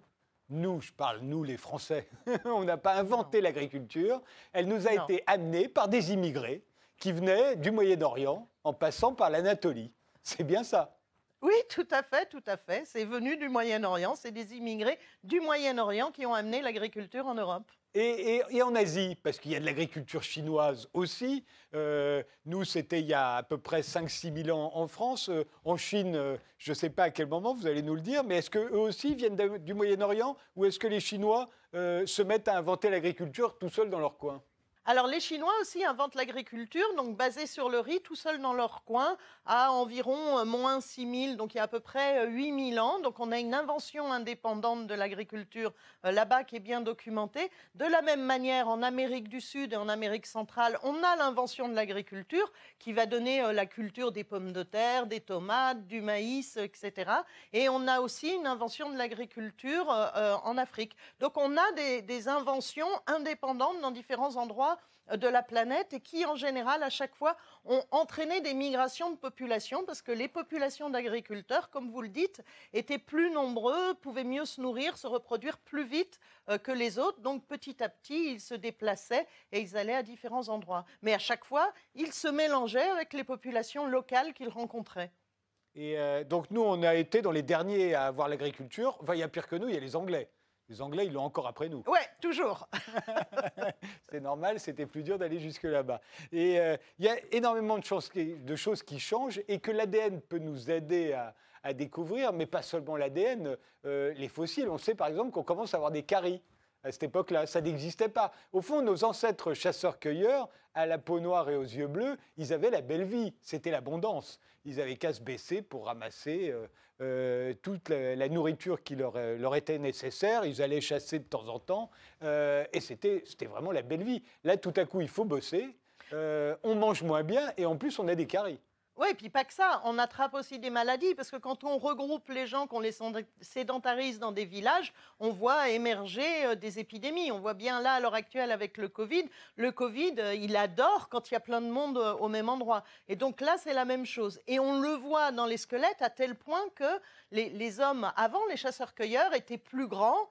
nous, je parle nous les Français, on n'a pas inventé l'agriculture, elle nous a été amenée par des immigrés qui venaient du Moyen-Orient en passant par l'Anatolie. C'est bien ça. Oui, tout à fait, tout à fait. C'est venu du Moyen-Orient, c'est des immigrés du Moyen-Orient qui ont amené l'agriculture en Europe. Et, en Asie, parce qu'il y a de l'agriculture chinoise aussi. Euh, nous, c'était il y a à peu près 5-6 000 ans en France. Euh, en Chine, euh, je ne sais pas à quel moment, vous allez nous le dire, mais est-ce qu'eux aussi viennent du Moyen-Orient ou est-ce que les Chinois se mettent à inventer l'agriculture tout seuls dans leur coin? Alors les Chinois aussi inventent l'agriculture, donc basée sur le riz, tout seul dans leur coin, à environ euh, moins 6000, donc il y a à peu près 8000 euh, ans. Donc on a une invention indépendante de l'agriculture euh, là-bas qui est bien documentée. De la même manière, en Amérique du Sud et en Amérique centrale, on a l'invention de l'agriculture qui va donner la culture des pommes de terre, des tomates, du maïs, etc. Et on a aussi une invention de l'agriculture en Afrique. Donc on a des, des inventions indépendantes dans différents endroits de la planète et qui, en général, à chaque fois, ont entraîné des migrations de population parce que les populations d'agriculteurs, comme vous le dites, étaient plus nombreux, pouvaient mieux se nourrir, se reproduire plus vite euh, que les autres. Donc, petit à petit, ils se déplaçaient et ils allaient à différents endroits. Mais à chaque fois, ils se mélangeaient avec les populations locales qu'ils rencontraient. Et euh, donc, nous, on a été dans les derniers à avoir l'agriculture. Il y a pire que nous, il y a les Anglais. Les Anglais, ils l'ont encore après nous. Ouais, toujours. c'est normal, c'était plus dur d'aller jusque là-bas. Et euh, il y a énormément de choses, qui, de choses qui changent et que l'ADN peut nous aider à, découvrir, mais pas seulement l'ADN, euh, les fossiles. On sait par exemple qu'on commence à avoir des caries à cette époque-là. Ça n'existait pas. Au fond, nos ancêtres chasseurs-cueilleurs, à la peau noire et aux yeux bleus, ils avaient la belle vie. C'était l'abondance. Ils avaient qu'à se baisser pour ramasser euh, euh, toute la, nourriture qui leur, euh, leur, était nécessaire. Ils allaient chasser de temps en temps. et c'était vraiment la belle vie. Là, tout à coup, il faut bosser. on mange moins bien et en plus, on a des caries. Oui, et puis pas que ça, on attrape aussi des maladies, parce que quand on regroupe les gens, qu'on les sédentarise dans des villages, on voit émerger euh, des épidémies. On voit bien là, à l'heure actuelle, avec le Covid, le Covid, euh, il adore quand il y a plein de monde euh, au même endroit. Et donc là, c'est la même chose. Et on le voit dans les squelettes à tel point que les, les hommes, avant, les chasseurs-cueilleurs, étaient plus grands.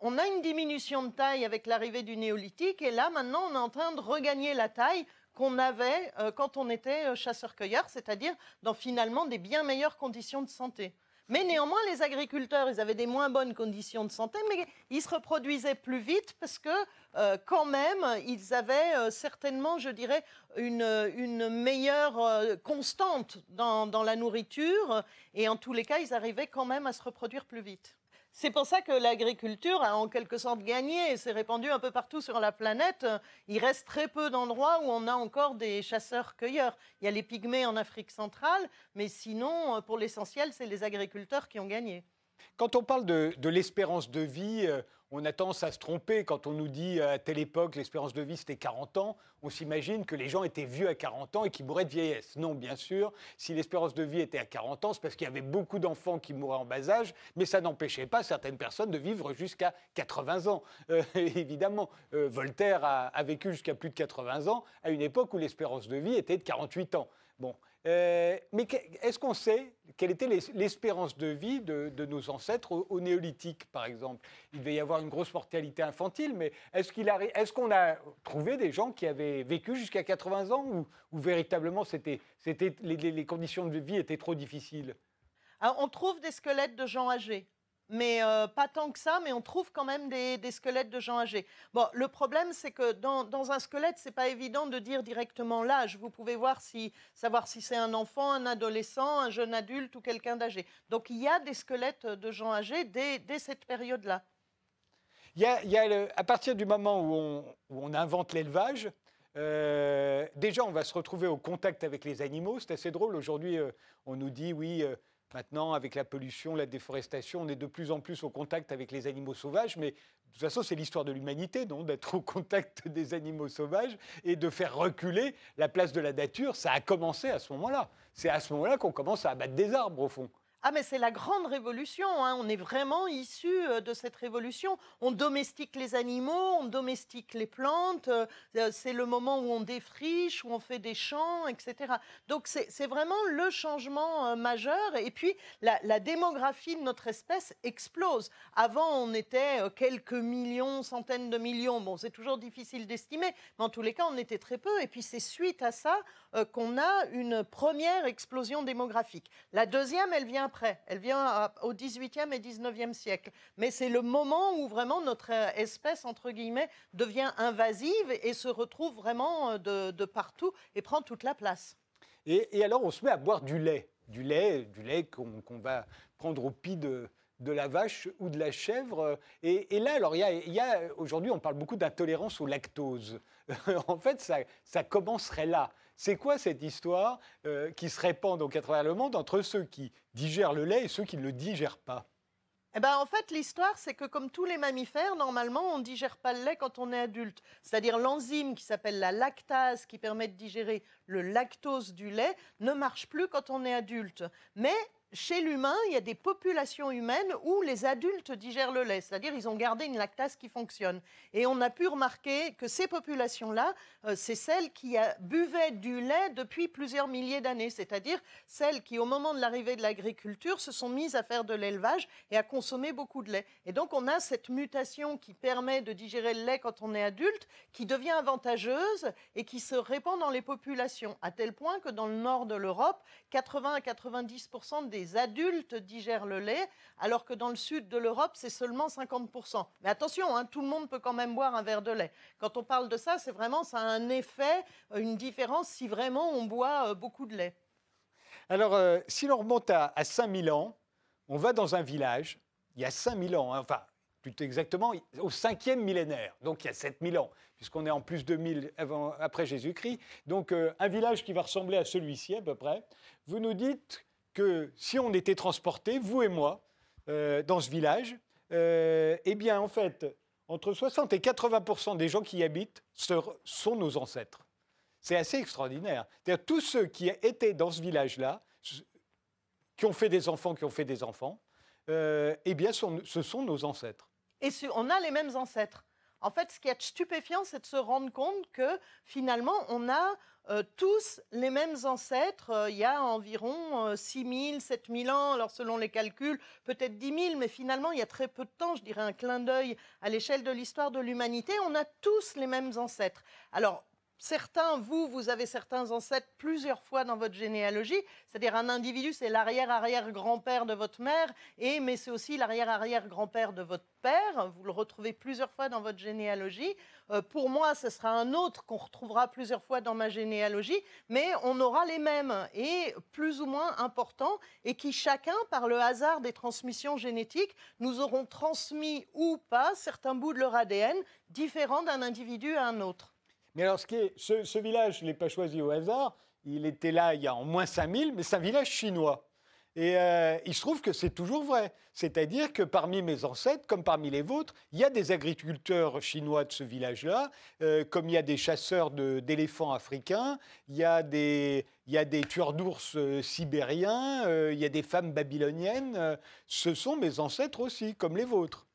On a une diminution de taille avec l'arrivée du néolithique, et là, maintenant, on est en train de regagner la taille qu'on avait euh, quand on était euh, chasseur-cueilleur, c'est-à-dire dans finalement des bien meilleures conditions de santé. Mais néanmoins, les agriculteurs, ils avaient des moins bonnes conditions de santé, mais ils se reproduisaient plus vite parce que euh, quand même, ils avaient certainement, je dirais, une, meilleure constante dans la nourriture, et en tous les cas, ils arrivaient quand même à se reproduire plus vite. C'est pour ça que l'agriculture a en quelque sorte gagné et s'est répandue un peu partout sur la planète. Il reste très peu d'endroits où on a encore des chasseurs-cueilleurs. Il y a les pygmées en Afrique centrale, mais sinon, pour l'essentiel, c'est les agriculteurs qui ont gagné. Quand on parle de, l'espérance de vie, euh, on a tendance à se tromper. Quand on nous dit à telle époque l'espérance de vie c'était 40 ans, on s'imagine que les gens étaient vieux à 40 ans et qu'ils mouraient de vieillesse. Non, bien sûr, si l'espérance de vie était à 40 ans, c'est parce qu'il y avait beaucoup d'enfants qui mouraient en bas âge, mais ça n'empêchait pas certaines personnes de vivre jusqu'à 80 ans. Euh, évidemment, euh, Voltaire a vécu jusqu'à plus de 80 ans à une époque où l'espérance de vie était de 48 ans. Bon, euh, mais est-ce qu'on sait quelle était l'espérance de vie de, nos ancêtres au, néolithique, par exemple? Il devait y avoir une grosse mortalité infantile, mais est-ce qu'on a trouvé des gens qui avaient vécu jusqu'à 80 ans ou, véritablement c'était, les, conditions de vie étaient trop difficiles? On trouve des squelettes de gens âgés mais euh, pas tant que ça, mais on trouve quand même des, squelettes de gens âgés. Bon, le problème, c'est que dans, un squelette, c'est pas évident de dire directement l'âge. Vous pouvez voir savoir si c'est un enfant, un adolescent, un jeune adulte ou quelqu'un d'âgé. Donc il y a des squelettes de gens âgés dès, cette période-là. Il y a, à partir du moment où on, invente l'élevage, euh, déjà, on va se retrouver au contact avec les animaux. C'est assez drôle. Aujourd'hui, euh, on nous dit, oui, Maintenant, avec la pollution, la déforestation, on est de plus en plus au contact avec les animaux sauvages, mais de toute façon, c'est l'histoire de l'humanité, non D'être au contact des animaux sauvages et de faire reculer la place de la nature, ça a commencé à ce moment-là. C'est à ce moment-là qu'on commence à abattre des arbres, au fond. Ah mais c'est la grande révolution, hein. on est vraiment issu euh, de cette révolution. On domestique les animaux, on domestique les plantes, euh, euh, c'est le moment où on défriche, où on fait des champs, etc. Donc c'est vraiment le changement majeur. Et puis la, démographie de notre espèce explose. Avant on était quelques millions, centaines de millions, bon c'est toujours difficile d'estimer, mais en tous les cas on était très peu. Et puis c'est suite à ça qu'on a une première explosion démographique. La deuxième, elle vient elle vient au 18e et 19e siècle. Mais c'est le moment où vraiment notre euh, espèce, entre guillemets, devient invasive et se retrouve vraiment euh, de, partout et prend toute la place. Et, alors, on se met à boire du lait. Du lait, du lait qu'on va prendre au pied de, la vache ou de la chèvre. Et, là, alors, il y a, aujourd'hui, on parle beaucoup d'intolérance au lactose. en fait, ça, ça commencerait là. C'est quoi cette histoire euh, qui se répand donc à travers le monde entre ceux qui digèrent le lait et ceux qui ne le digèrent pas? Eh ben, en fait, l'histoire, c'est que comme tous les mammifères, normalement, on ne digère pas le lait quand on est adulte. C'est-à-dire l'enzyme qui s'appelle la lactase, qui permet de digérer le lactose du lait, ne marche plus quand on est adulte. Mais chez l'humain, il y a des populations humaines où les adultes digèrent le lait, c'est-à-dire ils ont gardé une lactase qui fonctionne. Et on a pu remarquer que ces populations-là, euh, c'est celles qui buvaient du lait depuis plusieurs milliers d'années, c'est-à-dire celles qui, au moment de l'arrivée de l'agriculture, se sont mises à faire de l'élevage et à consommer beaucoup de lait. Et donc on a cette mutation qui permet de digérer le lait quand on est adulte, qui devient avantageuse et qui se répand dans les populations, à tel point que dans le nord de l'Europe, 80 à 90% des les adultes digèrent le lait, alors que dans le sud de l'Europe, c'est seulement 50%. Mais attention, hein, tout le monde peut quand même boire un verre de lait. Quand on parle de ça, c'est vraiment, ça a un effet, euh, une différence si vraiment on boit euh, beaucoup de lait. Alors, euh, si l'on remonte à, 5000 ans, on va dans un village, il y a 5000 ans, hein, enfin, plutôt exactement au cinquième millénaire, donc il y a 7000 ans, puisqu'on est en plus de 1000 avant, après Jésus-Christ. Donc un village qui va ressembler à celui-ci à peu près. Vous nous dites que si on était transporté, vous et moi, euh, dans ce village, euh, eh bien, en fait, entre 60 et 80% des gens qui y habitent sont nos ancêtres. C'est assez extraordinaire. Tous ceux qui étaient dans ce village-là, qui ont fait des enfants, qui ont fait des enfants, euh, eh bien, ce sont nos ancêtres. Et on a les mêmes ancêtres. En fait, ce qui est stupéfiant, c'est de se rendre compte que finalement, on a euh, tous les mêmes ancêtres. Euh, il y a environ 6 000, 7 000 ans, alors selon les calculs, peut-être 10 000, mais finalement, il y a très peu de temps, je dirais un clin d'œil à l'échelle de l'histoire de l'humanité. On a tous les mêmes ancêtres. Alors, certains, vous, vous avez certains ancêtres plusieurs fois dans votre généalogie, c'est-à-dire un individu, c'est l'arrière-arrière-grand-père de votre mère, et mais c'est aussi l'arrière-arrière-grand-père de votre père, vous le retrouvez plusieurs fois dans votre généalogie. Euh, pour moi, ce sera un autre qu'on retrouvera plusieurs fois dans ma généalogie, mais on aura les mêmes et plus ou moins importants, et qui chacun, par le hasard des transmissions génétiques, nous auront transmis ou pas certains bouts de leur ADN différents d'un individu à un autre. Mais alors, ce, village, je ne l'ai pas choisi au hasard. Il était là il y a en moins 5000, mais c'est un village chinois. Et euh, il se trouve que c'est toujours vrai. C'est-à-dire que parmi mes ancêtres, comme parmi les vôtres, il y a des agriculteurs chinois de ce village-là, euh, comme il y a des chasseurs d'éléphants africains, il y a des, il y a des tueurs d'ours euh, sibériens, il y a des femmes babyloniennes. ce sont mes ancêtres aussi, comme les vôtres.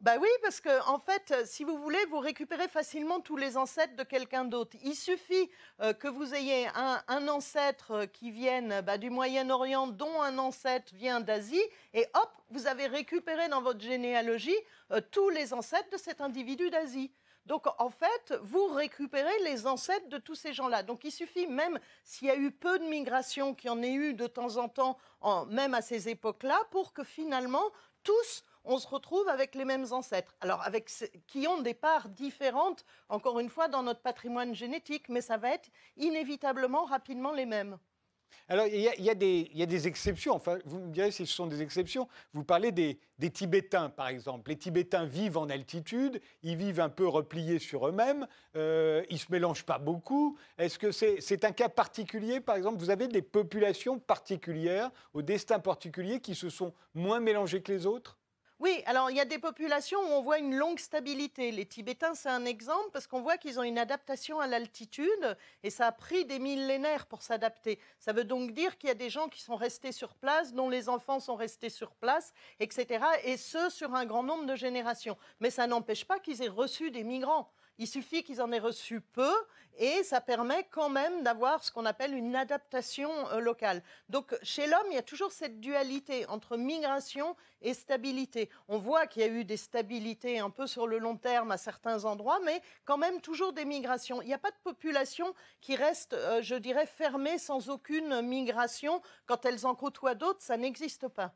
Bah oui, parce que en fait, euh, si vous voulez, vous récupérez facilement tous les ancêtres de quelqu'un d'autre. Il suffit euh, que vous ayez un, ancêtre euh, qui vienne bah, du Moyen-Orient, dont un ancêtre vient d'Asie, et hop, vous avez récupéré dans votre généalogie tous les ancêtres de cet individu d'Asie. Donc en fait, vous récupérez les ancêtres de tous ces gens-là. Donc il suffit même s'il y a eu peu de migration, qu'il y en ait eu de temps en temps, même à ces époques-là, pour que finalement tous on se retrouve avec les mêmes ancêtres. Alors, avec, qui ont des parts différentes, encore une fois, dans notre patrimoine génétique, mais ça va être inévitablement rapidement les mêmes. Alors, il y, a, des exceptions. Enfin, vous me direz si ce sont des exceptions. Vous parlez des, Tibétains, par exemple. Les Tibétains vivent en altitude, ils vivent un peu repliés sur eux-mêmes, euh, ils ne se mélangent pas beaucoup. Est-ce que c'est un cas particulier, par exemple? Vous avez des populations particulières, au destin particulier, qui se sont moins mélangées que les autres? Oui, alors il y a des populations où on voit une longue stabilité. Les Tibétains, c'est un exemple parce qu'on voit qu'ils ont une adaptation à l'altitude et ça a pris des millénaires pour s'adapter. Ça veut donc dire qu'il y a des gens qui sont restés sur place, dont les enfants sont restés sur place, etc. Et ce, sur un grand nombre de générations. Mais ça n'empêche pas qu'ils aient reçu des migrants. Il suffit qu'ils en aient reçu peu et ça permet quand même d'avoir ce qu'on appelle une adaptation euh, locale. Donc chez l'homme, il y a toujours cette dualité entre migration et stabilité. On voit qu'il y a eu des stabilités un peu sur le long terme à certains endroits, mais quand même toujours des migrations. Il n'y a pas de population qui reste, euh, je dirais, fermée sans aucune migration. Quand elles en côtoient d'autres, ça n'existe pas.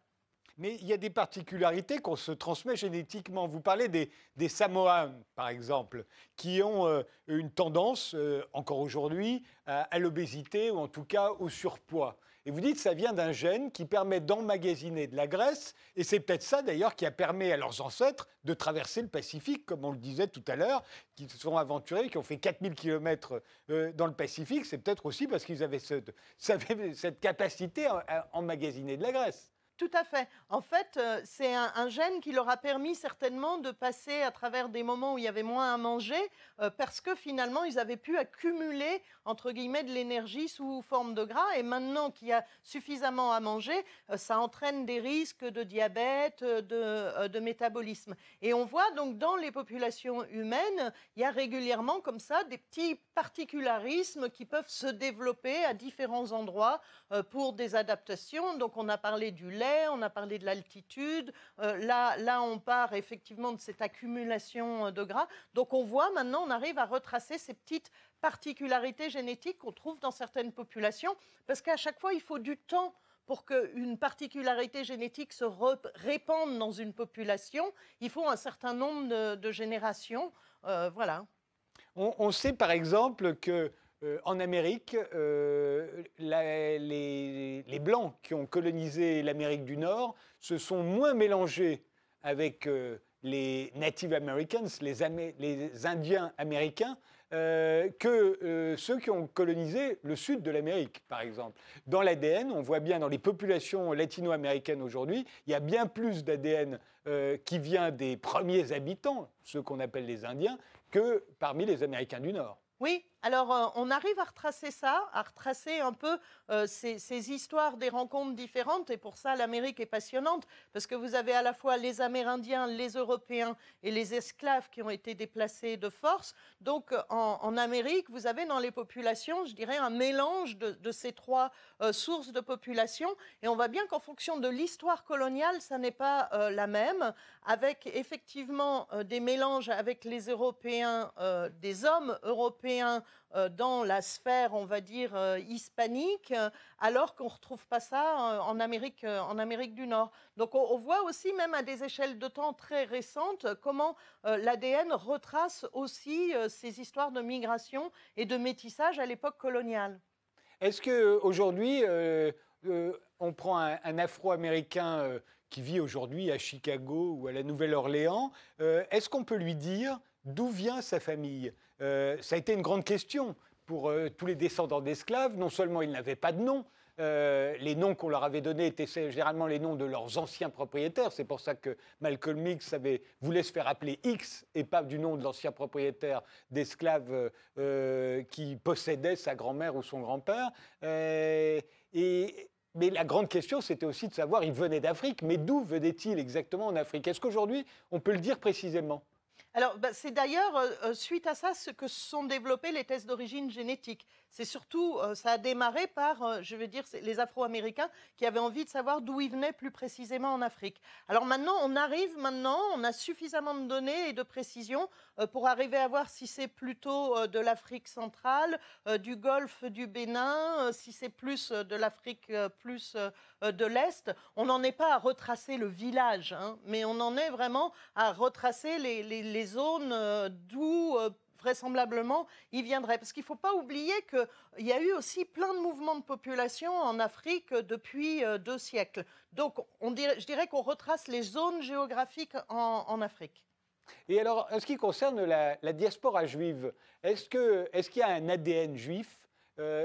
Mais il y a des particularités qu'on se transmet génétiquement. Vous parlez des, des Samoans, par exemple, qui ont euh, une tendance, euh, encore aujourd'hui, à, l'obésité ou en tout cas au surpoids. Et vous dites que ça vient d'un gène qui permet d'emmagasiner de la graisse, et c'est peut-être ça d'ailleurs qui a permis à leurs ancêtres de traverser le Pacifique, comme on le disait tout à l'heure, qui se sont aventurés, qui ont fait 4000 km euh, dans le Pacifique, c'est peut-être aussi parce qu'ils avaient cette, cette capacité à emmagasiner de la graisse. Tout à fait. En fait, euh, c'est un, gène qui leur a permis certainement de passer à travers des moments où il y avait moins à manger, euh, parce que finalement, ils avaient pu accumuler, entre guillemets, de l'énergie sous forme de gras. Et maintenant qu'il y a suffisamment à manger, euh, ça entraîne des risques de diabète, de, de, métabolisme. Et on voit donc dans les populations humaines, il y a régulièrement comme ça des petits particularismes qui peuvent se développer à différents endroits pour des adaptations. Donc on a parlé du lait on a parlé de l'altitude. Euh, là, là, on part effectivement de cette accumulation euh, de gras. Donc on voit maintenant, on arrive à retracer ces petites particularités génétiques qu'on trouve dans certaines populations, parce qu'à chaque fois, il faut du temps pour qu'une particularité génétique se répande dans une population, il faut un certain nombre de, générations. Euh, voilà. on, sait par exemple que euh, en Amérique, euh, les, Blancs qui ont colonisé l'Amérique du Nord se sont moins mélangés avec euh, les Native Americans, les, Indiens américains, que ceux qui ont colonisé le sud de l'Amérique, par exemple. Dans l'ADN, on voit bien dans les populations latino-américaines aujourd'hui, il y a bien plus d'ADN qui vient des premiers habitants, ceux qu'on appelle les Indiens, que parmi les Américains du Nord. Oui, alors, euh, on arrive à retracer ça, à retracer un peu euh, ces, histoires des rencontres différentes. Et pour ça, l'Amérique est passionnante, parce que vous avez à la fois les Amérindiens, les Européens et les esclaves qui ont été déplacés de force. Donc, en, Amérique, vous avez dans les populations, je dirais, un mélange de, ces trois euh, sources de population. Et on voit bien qu'en fonction de l'histoire coloniale, ça n'est pas la même, avec effectivement des mélanges avec les Européens, des hommes européens dans la sphère, on va dire, euh, hispanique, alors qu'on ne retrouve pas ça euh, en Amérique, en Amérique du Nord. Donc on, voit aussi, même à des échelles de temps très récentes, comment l'ADN retrace aussi ces histoires de migration et de métissage à l'époque coloniale. Est-ce qu'aujourd'hui, on prend un, Afro-Américain qui vit aujourd'hui à Chicago ou à la Nouvelle-Orléans, est-ce qu'on peut lui dire d'où vient sa famille? Euh, ça a été une grande question pour euh, tous les descendants d'esclaves. Non seulement ils n'avaient pas de nom, euh, les noms qu'on leur avait donnés étaient généralement les noms de leurs anciens propriétaires. C'est pour ça que Malcolm X avait, voulait se faire appeler X et pas du nom de l'ancien propriétaire d'esclaves qui possédait sa grand-mère ou son grand-père. mais la grande question, c'était aussi de savoir, il venait d'Afrique, mais d'où venait-il exactement en Afrique? Est-ce qu'aujourd'hui, on peut le dire précisément? Alors, bah, c'est d'ailleurs euh, euh, suite à ça que sont développés les tests d'origine génétique. C'est surtout, euh, ça a démarré par, je veux dire, les Afro-Américains qui avaient envie de savoir d'où ils venaient plus précisément en Afrique. Alors maintenant, on arrive maintenant, on a suffisamment de données et de précisions pour arriver à voir si c'est plutôt de l'Afrique centrale, du Golfe du Bénin, si c'est plus de l'Afrique plus de l'Est. On n'en est pas à retracer le village, hein, mais on en est vraiment à retracer les, zones euh, d'où euh, vraisemblablement il viendrait. Parce qu'il ne faut pas oublier qu'il y a eu aussi plein de mouvements de population en Afrique depuis euh, deux siècles. Donc je dirais qu'on retrace les zones géographiques en, Afrique. Et alors, en ce qui concerne la, diaspora juive, est-ce qu'il y a un ADN juif?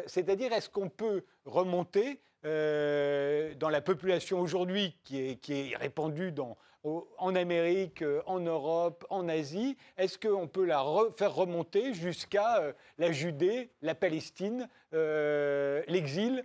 C'est-à-dire, est-ce qu'on peut remonter dans la population aujourd'hui qui est, répandue dans en Amérique, en Europe, en Asie. Est-ce qu'on peut la faire remonter jusqu'à la Judée, la Palestine, l'exil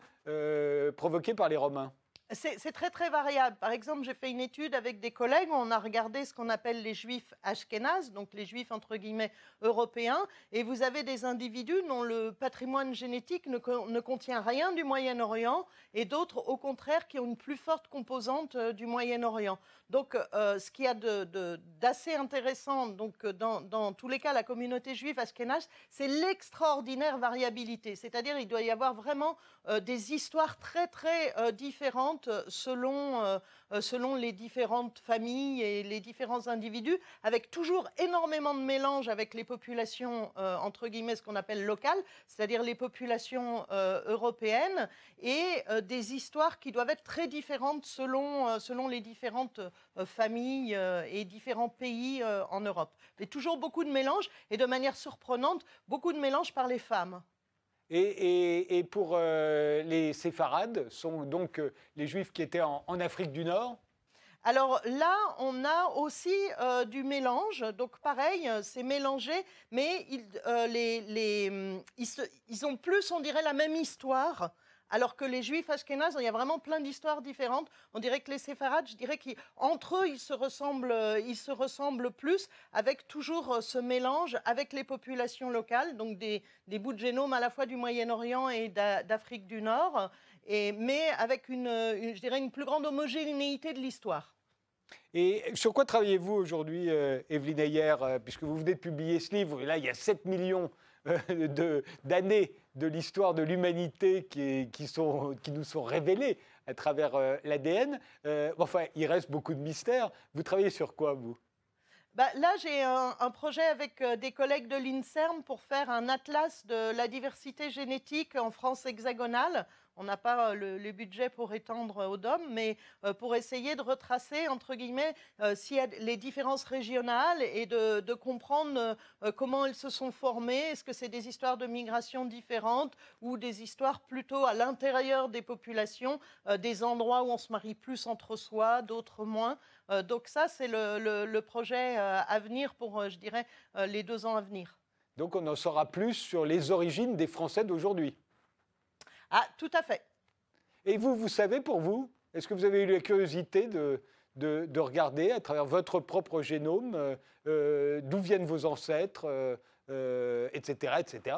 provoqué par les Romains? C'est très très variable. Par exemple, j'ai fait une étude avec des collègues où on a regardé ce qu'on appelle les juifs ashkénazes, donc les juifs entre guillemets européens, et vous avez des individus dont le patrimoine génétique ne, contient rien du Moyen-Orient, et d'autres au contraire qui ont une plus forte composante euh, du Moyen-Orient. Donc, euh, ce qu'il y a d'assez intéressant, donc dans, dans, tous les cas, la communauté juive ashkénaze, c'est l'extraordinaire variabilité. C'est-à-dire, il doit y avoir vraiment euh, des histoires très très différentes selon, euh, euh, selon les différentes familles et les différents individus, avec toujours énormément de mélange avec les populations, euh, entre guillemets, ce qu'on appelle locales, c'est-à-dire les populations européennes, et des histoires qui doivent être très différentes selon, selon les différentes familles et différents pays en Europe. Mais toujours beaucoup de mélange, et de manière surprenante, beaucoup de mélange par les femmes. Et, pour euh, les séfarades, sont donc euh, les juifs qui étaient en, Afrique du Nord alors là, on a aussi euh, du mélange. Donc pareil, c'est mélangé, mais ils, les, ils, ils, ont plus, on dirait, la même histoire alors que les juifs ashkénazes, il y a vraiment plein d'histoires différentes. On dirait que les séfarades, je dirais qu'entre eux, ils se, ressemblent, euh, ils se ressemblent plus, avec toujours euh, ce mélange avec les populations locales, donc des, bouts de génome à la fois du Moyen-Orient et d'Afrique du Nord, mais avec une, je dirais une plus grande homogénéité de l'histoire. Et sur quoi travaillez-vous aujourd'hui, euh, Evelyne Ayer, puisque vous venez de publier ce livre, et là il y a 7 millions d'années de l'histoire de l'humanité qui, qui, qui, nous sont révélées à travers euh, l'ADN. Euh, enfin, il reste beaucoup de mystères. Vous travaillez sur quoi, vous? Bah, là, j'ai un, projet avec euh, des collègues de l'INSERM pour faire un atlas de la diversité génétique en France hexagonale. On n'a pas euh, le, budget pour étendre au DOM, mais euh, pour essayer de retracer, entre guillemets, euh, les différences régionales et de, comprendre comment elles se sont formées. Est-ce que c'est des histoires de migration différentes ou des histoires plutôt à l'intérieur des populations, des endroits où on se marie plus entre soi, d'autres moins? donc ça, c'est le, projet à venir pour, je dirais, les deux ans à venir. Donc on en saura plus sur les origines des Français d'aujourd'hui. Ah, tout à fait. Et vous, vous savez pour vous, est-ce que vous avez eu la curiosité de, de, regarder à travers votre propre génome euh, euh, d'où viennent vos ancêtres, etc., euh, etc.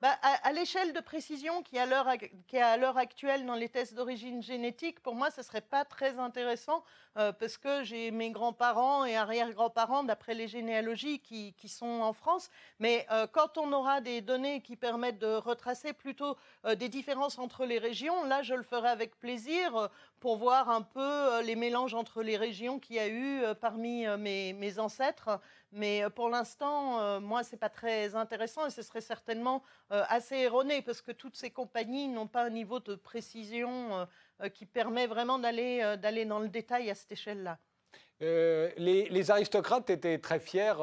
Bah, à, l'échelle de précision qui est à l'heure actuelle dans les tests d'origine génétique, pour moi, ce ne serait pas très intéressant euh, parce que j'ai mes grands-parents et arrière-grands-parents, d'après les généalogies, qui, sont en France. Mais euh, quand on aura des données qui permettent de retracer plutôt euh, des différences entre les régions, là, je le ferai avec plaisir pour voir un peu les mélanges entre les régions qu'il y a eu parmi mes, mes, ancêtres. Mais pour l'instant, moi, ce n'est pas très intéressant et ce serait certainement assez erroné parce que toutes ces compagnies n'ont pas un niveau de précision euh, qui permet vraiment d'aller euh, d'aller dans le détail à cette échelle-là. Euh, les, aristocrates étaient très fiers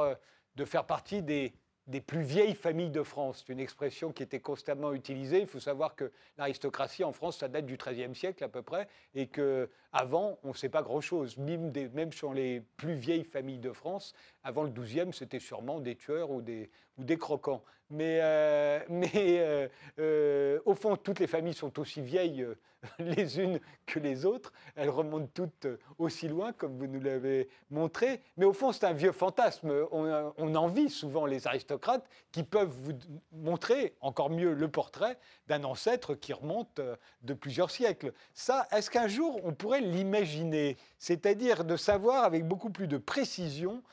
de faire partie des, des plus vieilles familles de France. C'est une expression qui était constamment utilisée. Il faut savoir que l'aristocratie en France, ça date du XIIIe siècle à peu près, et qu'avant, on ne sait pas grand-chose. Même, même, sur les plus vieilles familles de France, avant le XIIe, c'était sûrement des tueurs ou des, ou des croquants. Mais, euh, mais euh, euh, au fond, toutes les familles sont aussi vieilles les unes que les autres. Elles remontent toutes aussi loin, comme vous nous l'avez montré. Mais au fond, c'est un vieux fantasme. On, on, envie souvent les aristocrates qui peuvent vous montrer encore mieux le portrait d'un ancêtre qui remonte de plusieurs siècles. Ça, est-ce qu'un jour on pourrait l'imaginer? C'est-à-dire de savoir avec beaucoup plus de précision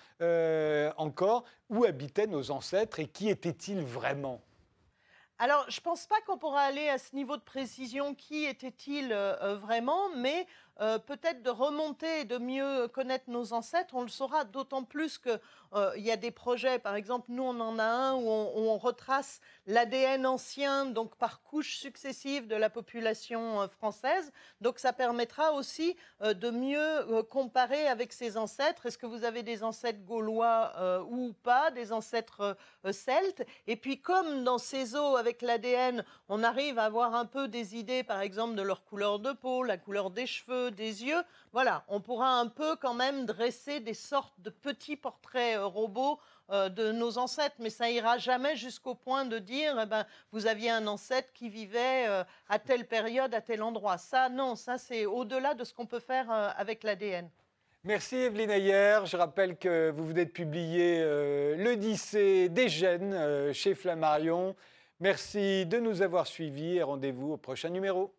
encore où habitaient nos ancêtres et qui étaient-ils vraiment? Alors, je ne pense pas qu'on pourra aller à ce niveau de précision qui était-il euh, euh, vraiment, mais euh, peut-être de remonter et de mieux connaître nos ancêtres. On le saura d'autant plus qu'il euh, y a des projets, par exemple, nous on en a un où on, retrace l'ADN ancien, donc par couches successives de la population euh, française. Donc ça permettra aussi de mieux comparer avec ses ancêtres. Est-ce que vous avez des ancêtres gaulois ou pas, des ancêtres celtes? Et puis comme dans ces eaux avec l'ADN, on arrive à avoir un peu des idées, par exemple, de leur couleur de peau, la couleur des cheveux, des yeux. Voilà, on pourra un peu quand même dresser des sortes de petits portraits euh, robots euh, de nos ancêtres, mais ça ira jamais jusqu'au point de dire, eh ben, vous aviez un ancêtre qui vivait euh, à telle période, à tel endroit. Ça, non, ça c'est au-delà de ce qu'on peut faire avec l'ADN. Merci Evelyne Ayer. Je rappelle que vous venez de publier l'Odyssée des gènes chez Flammarion. Merci de nous avoir suivis et rendez-vous au prochain numéro.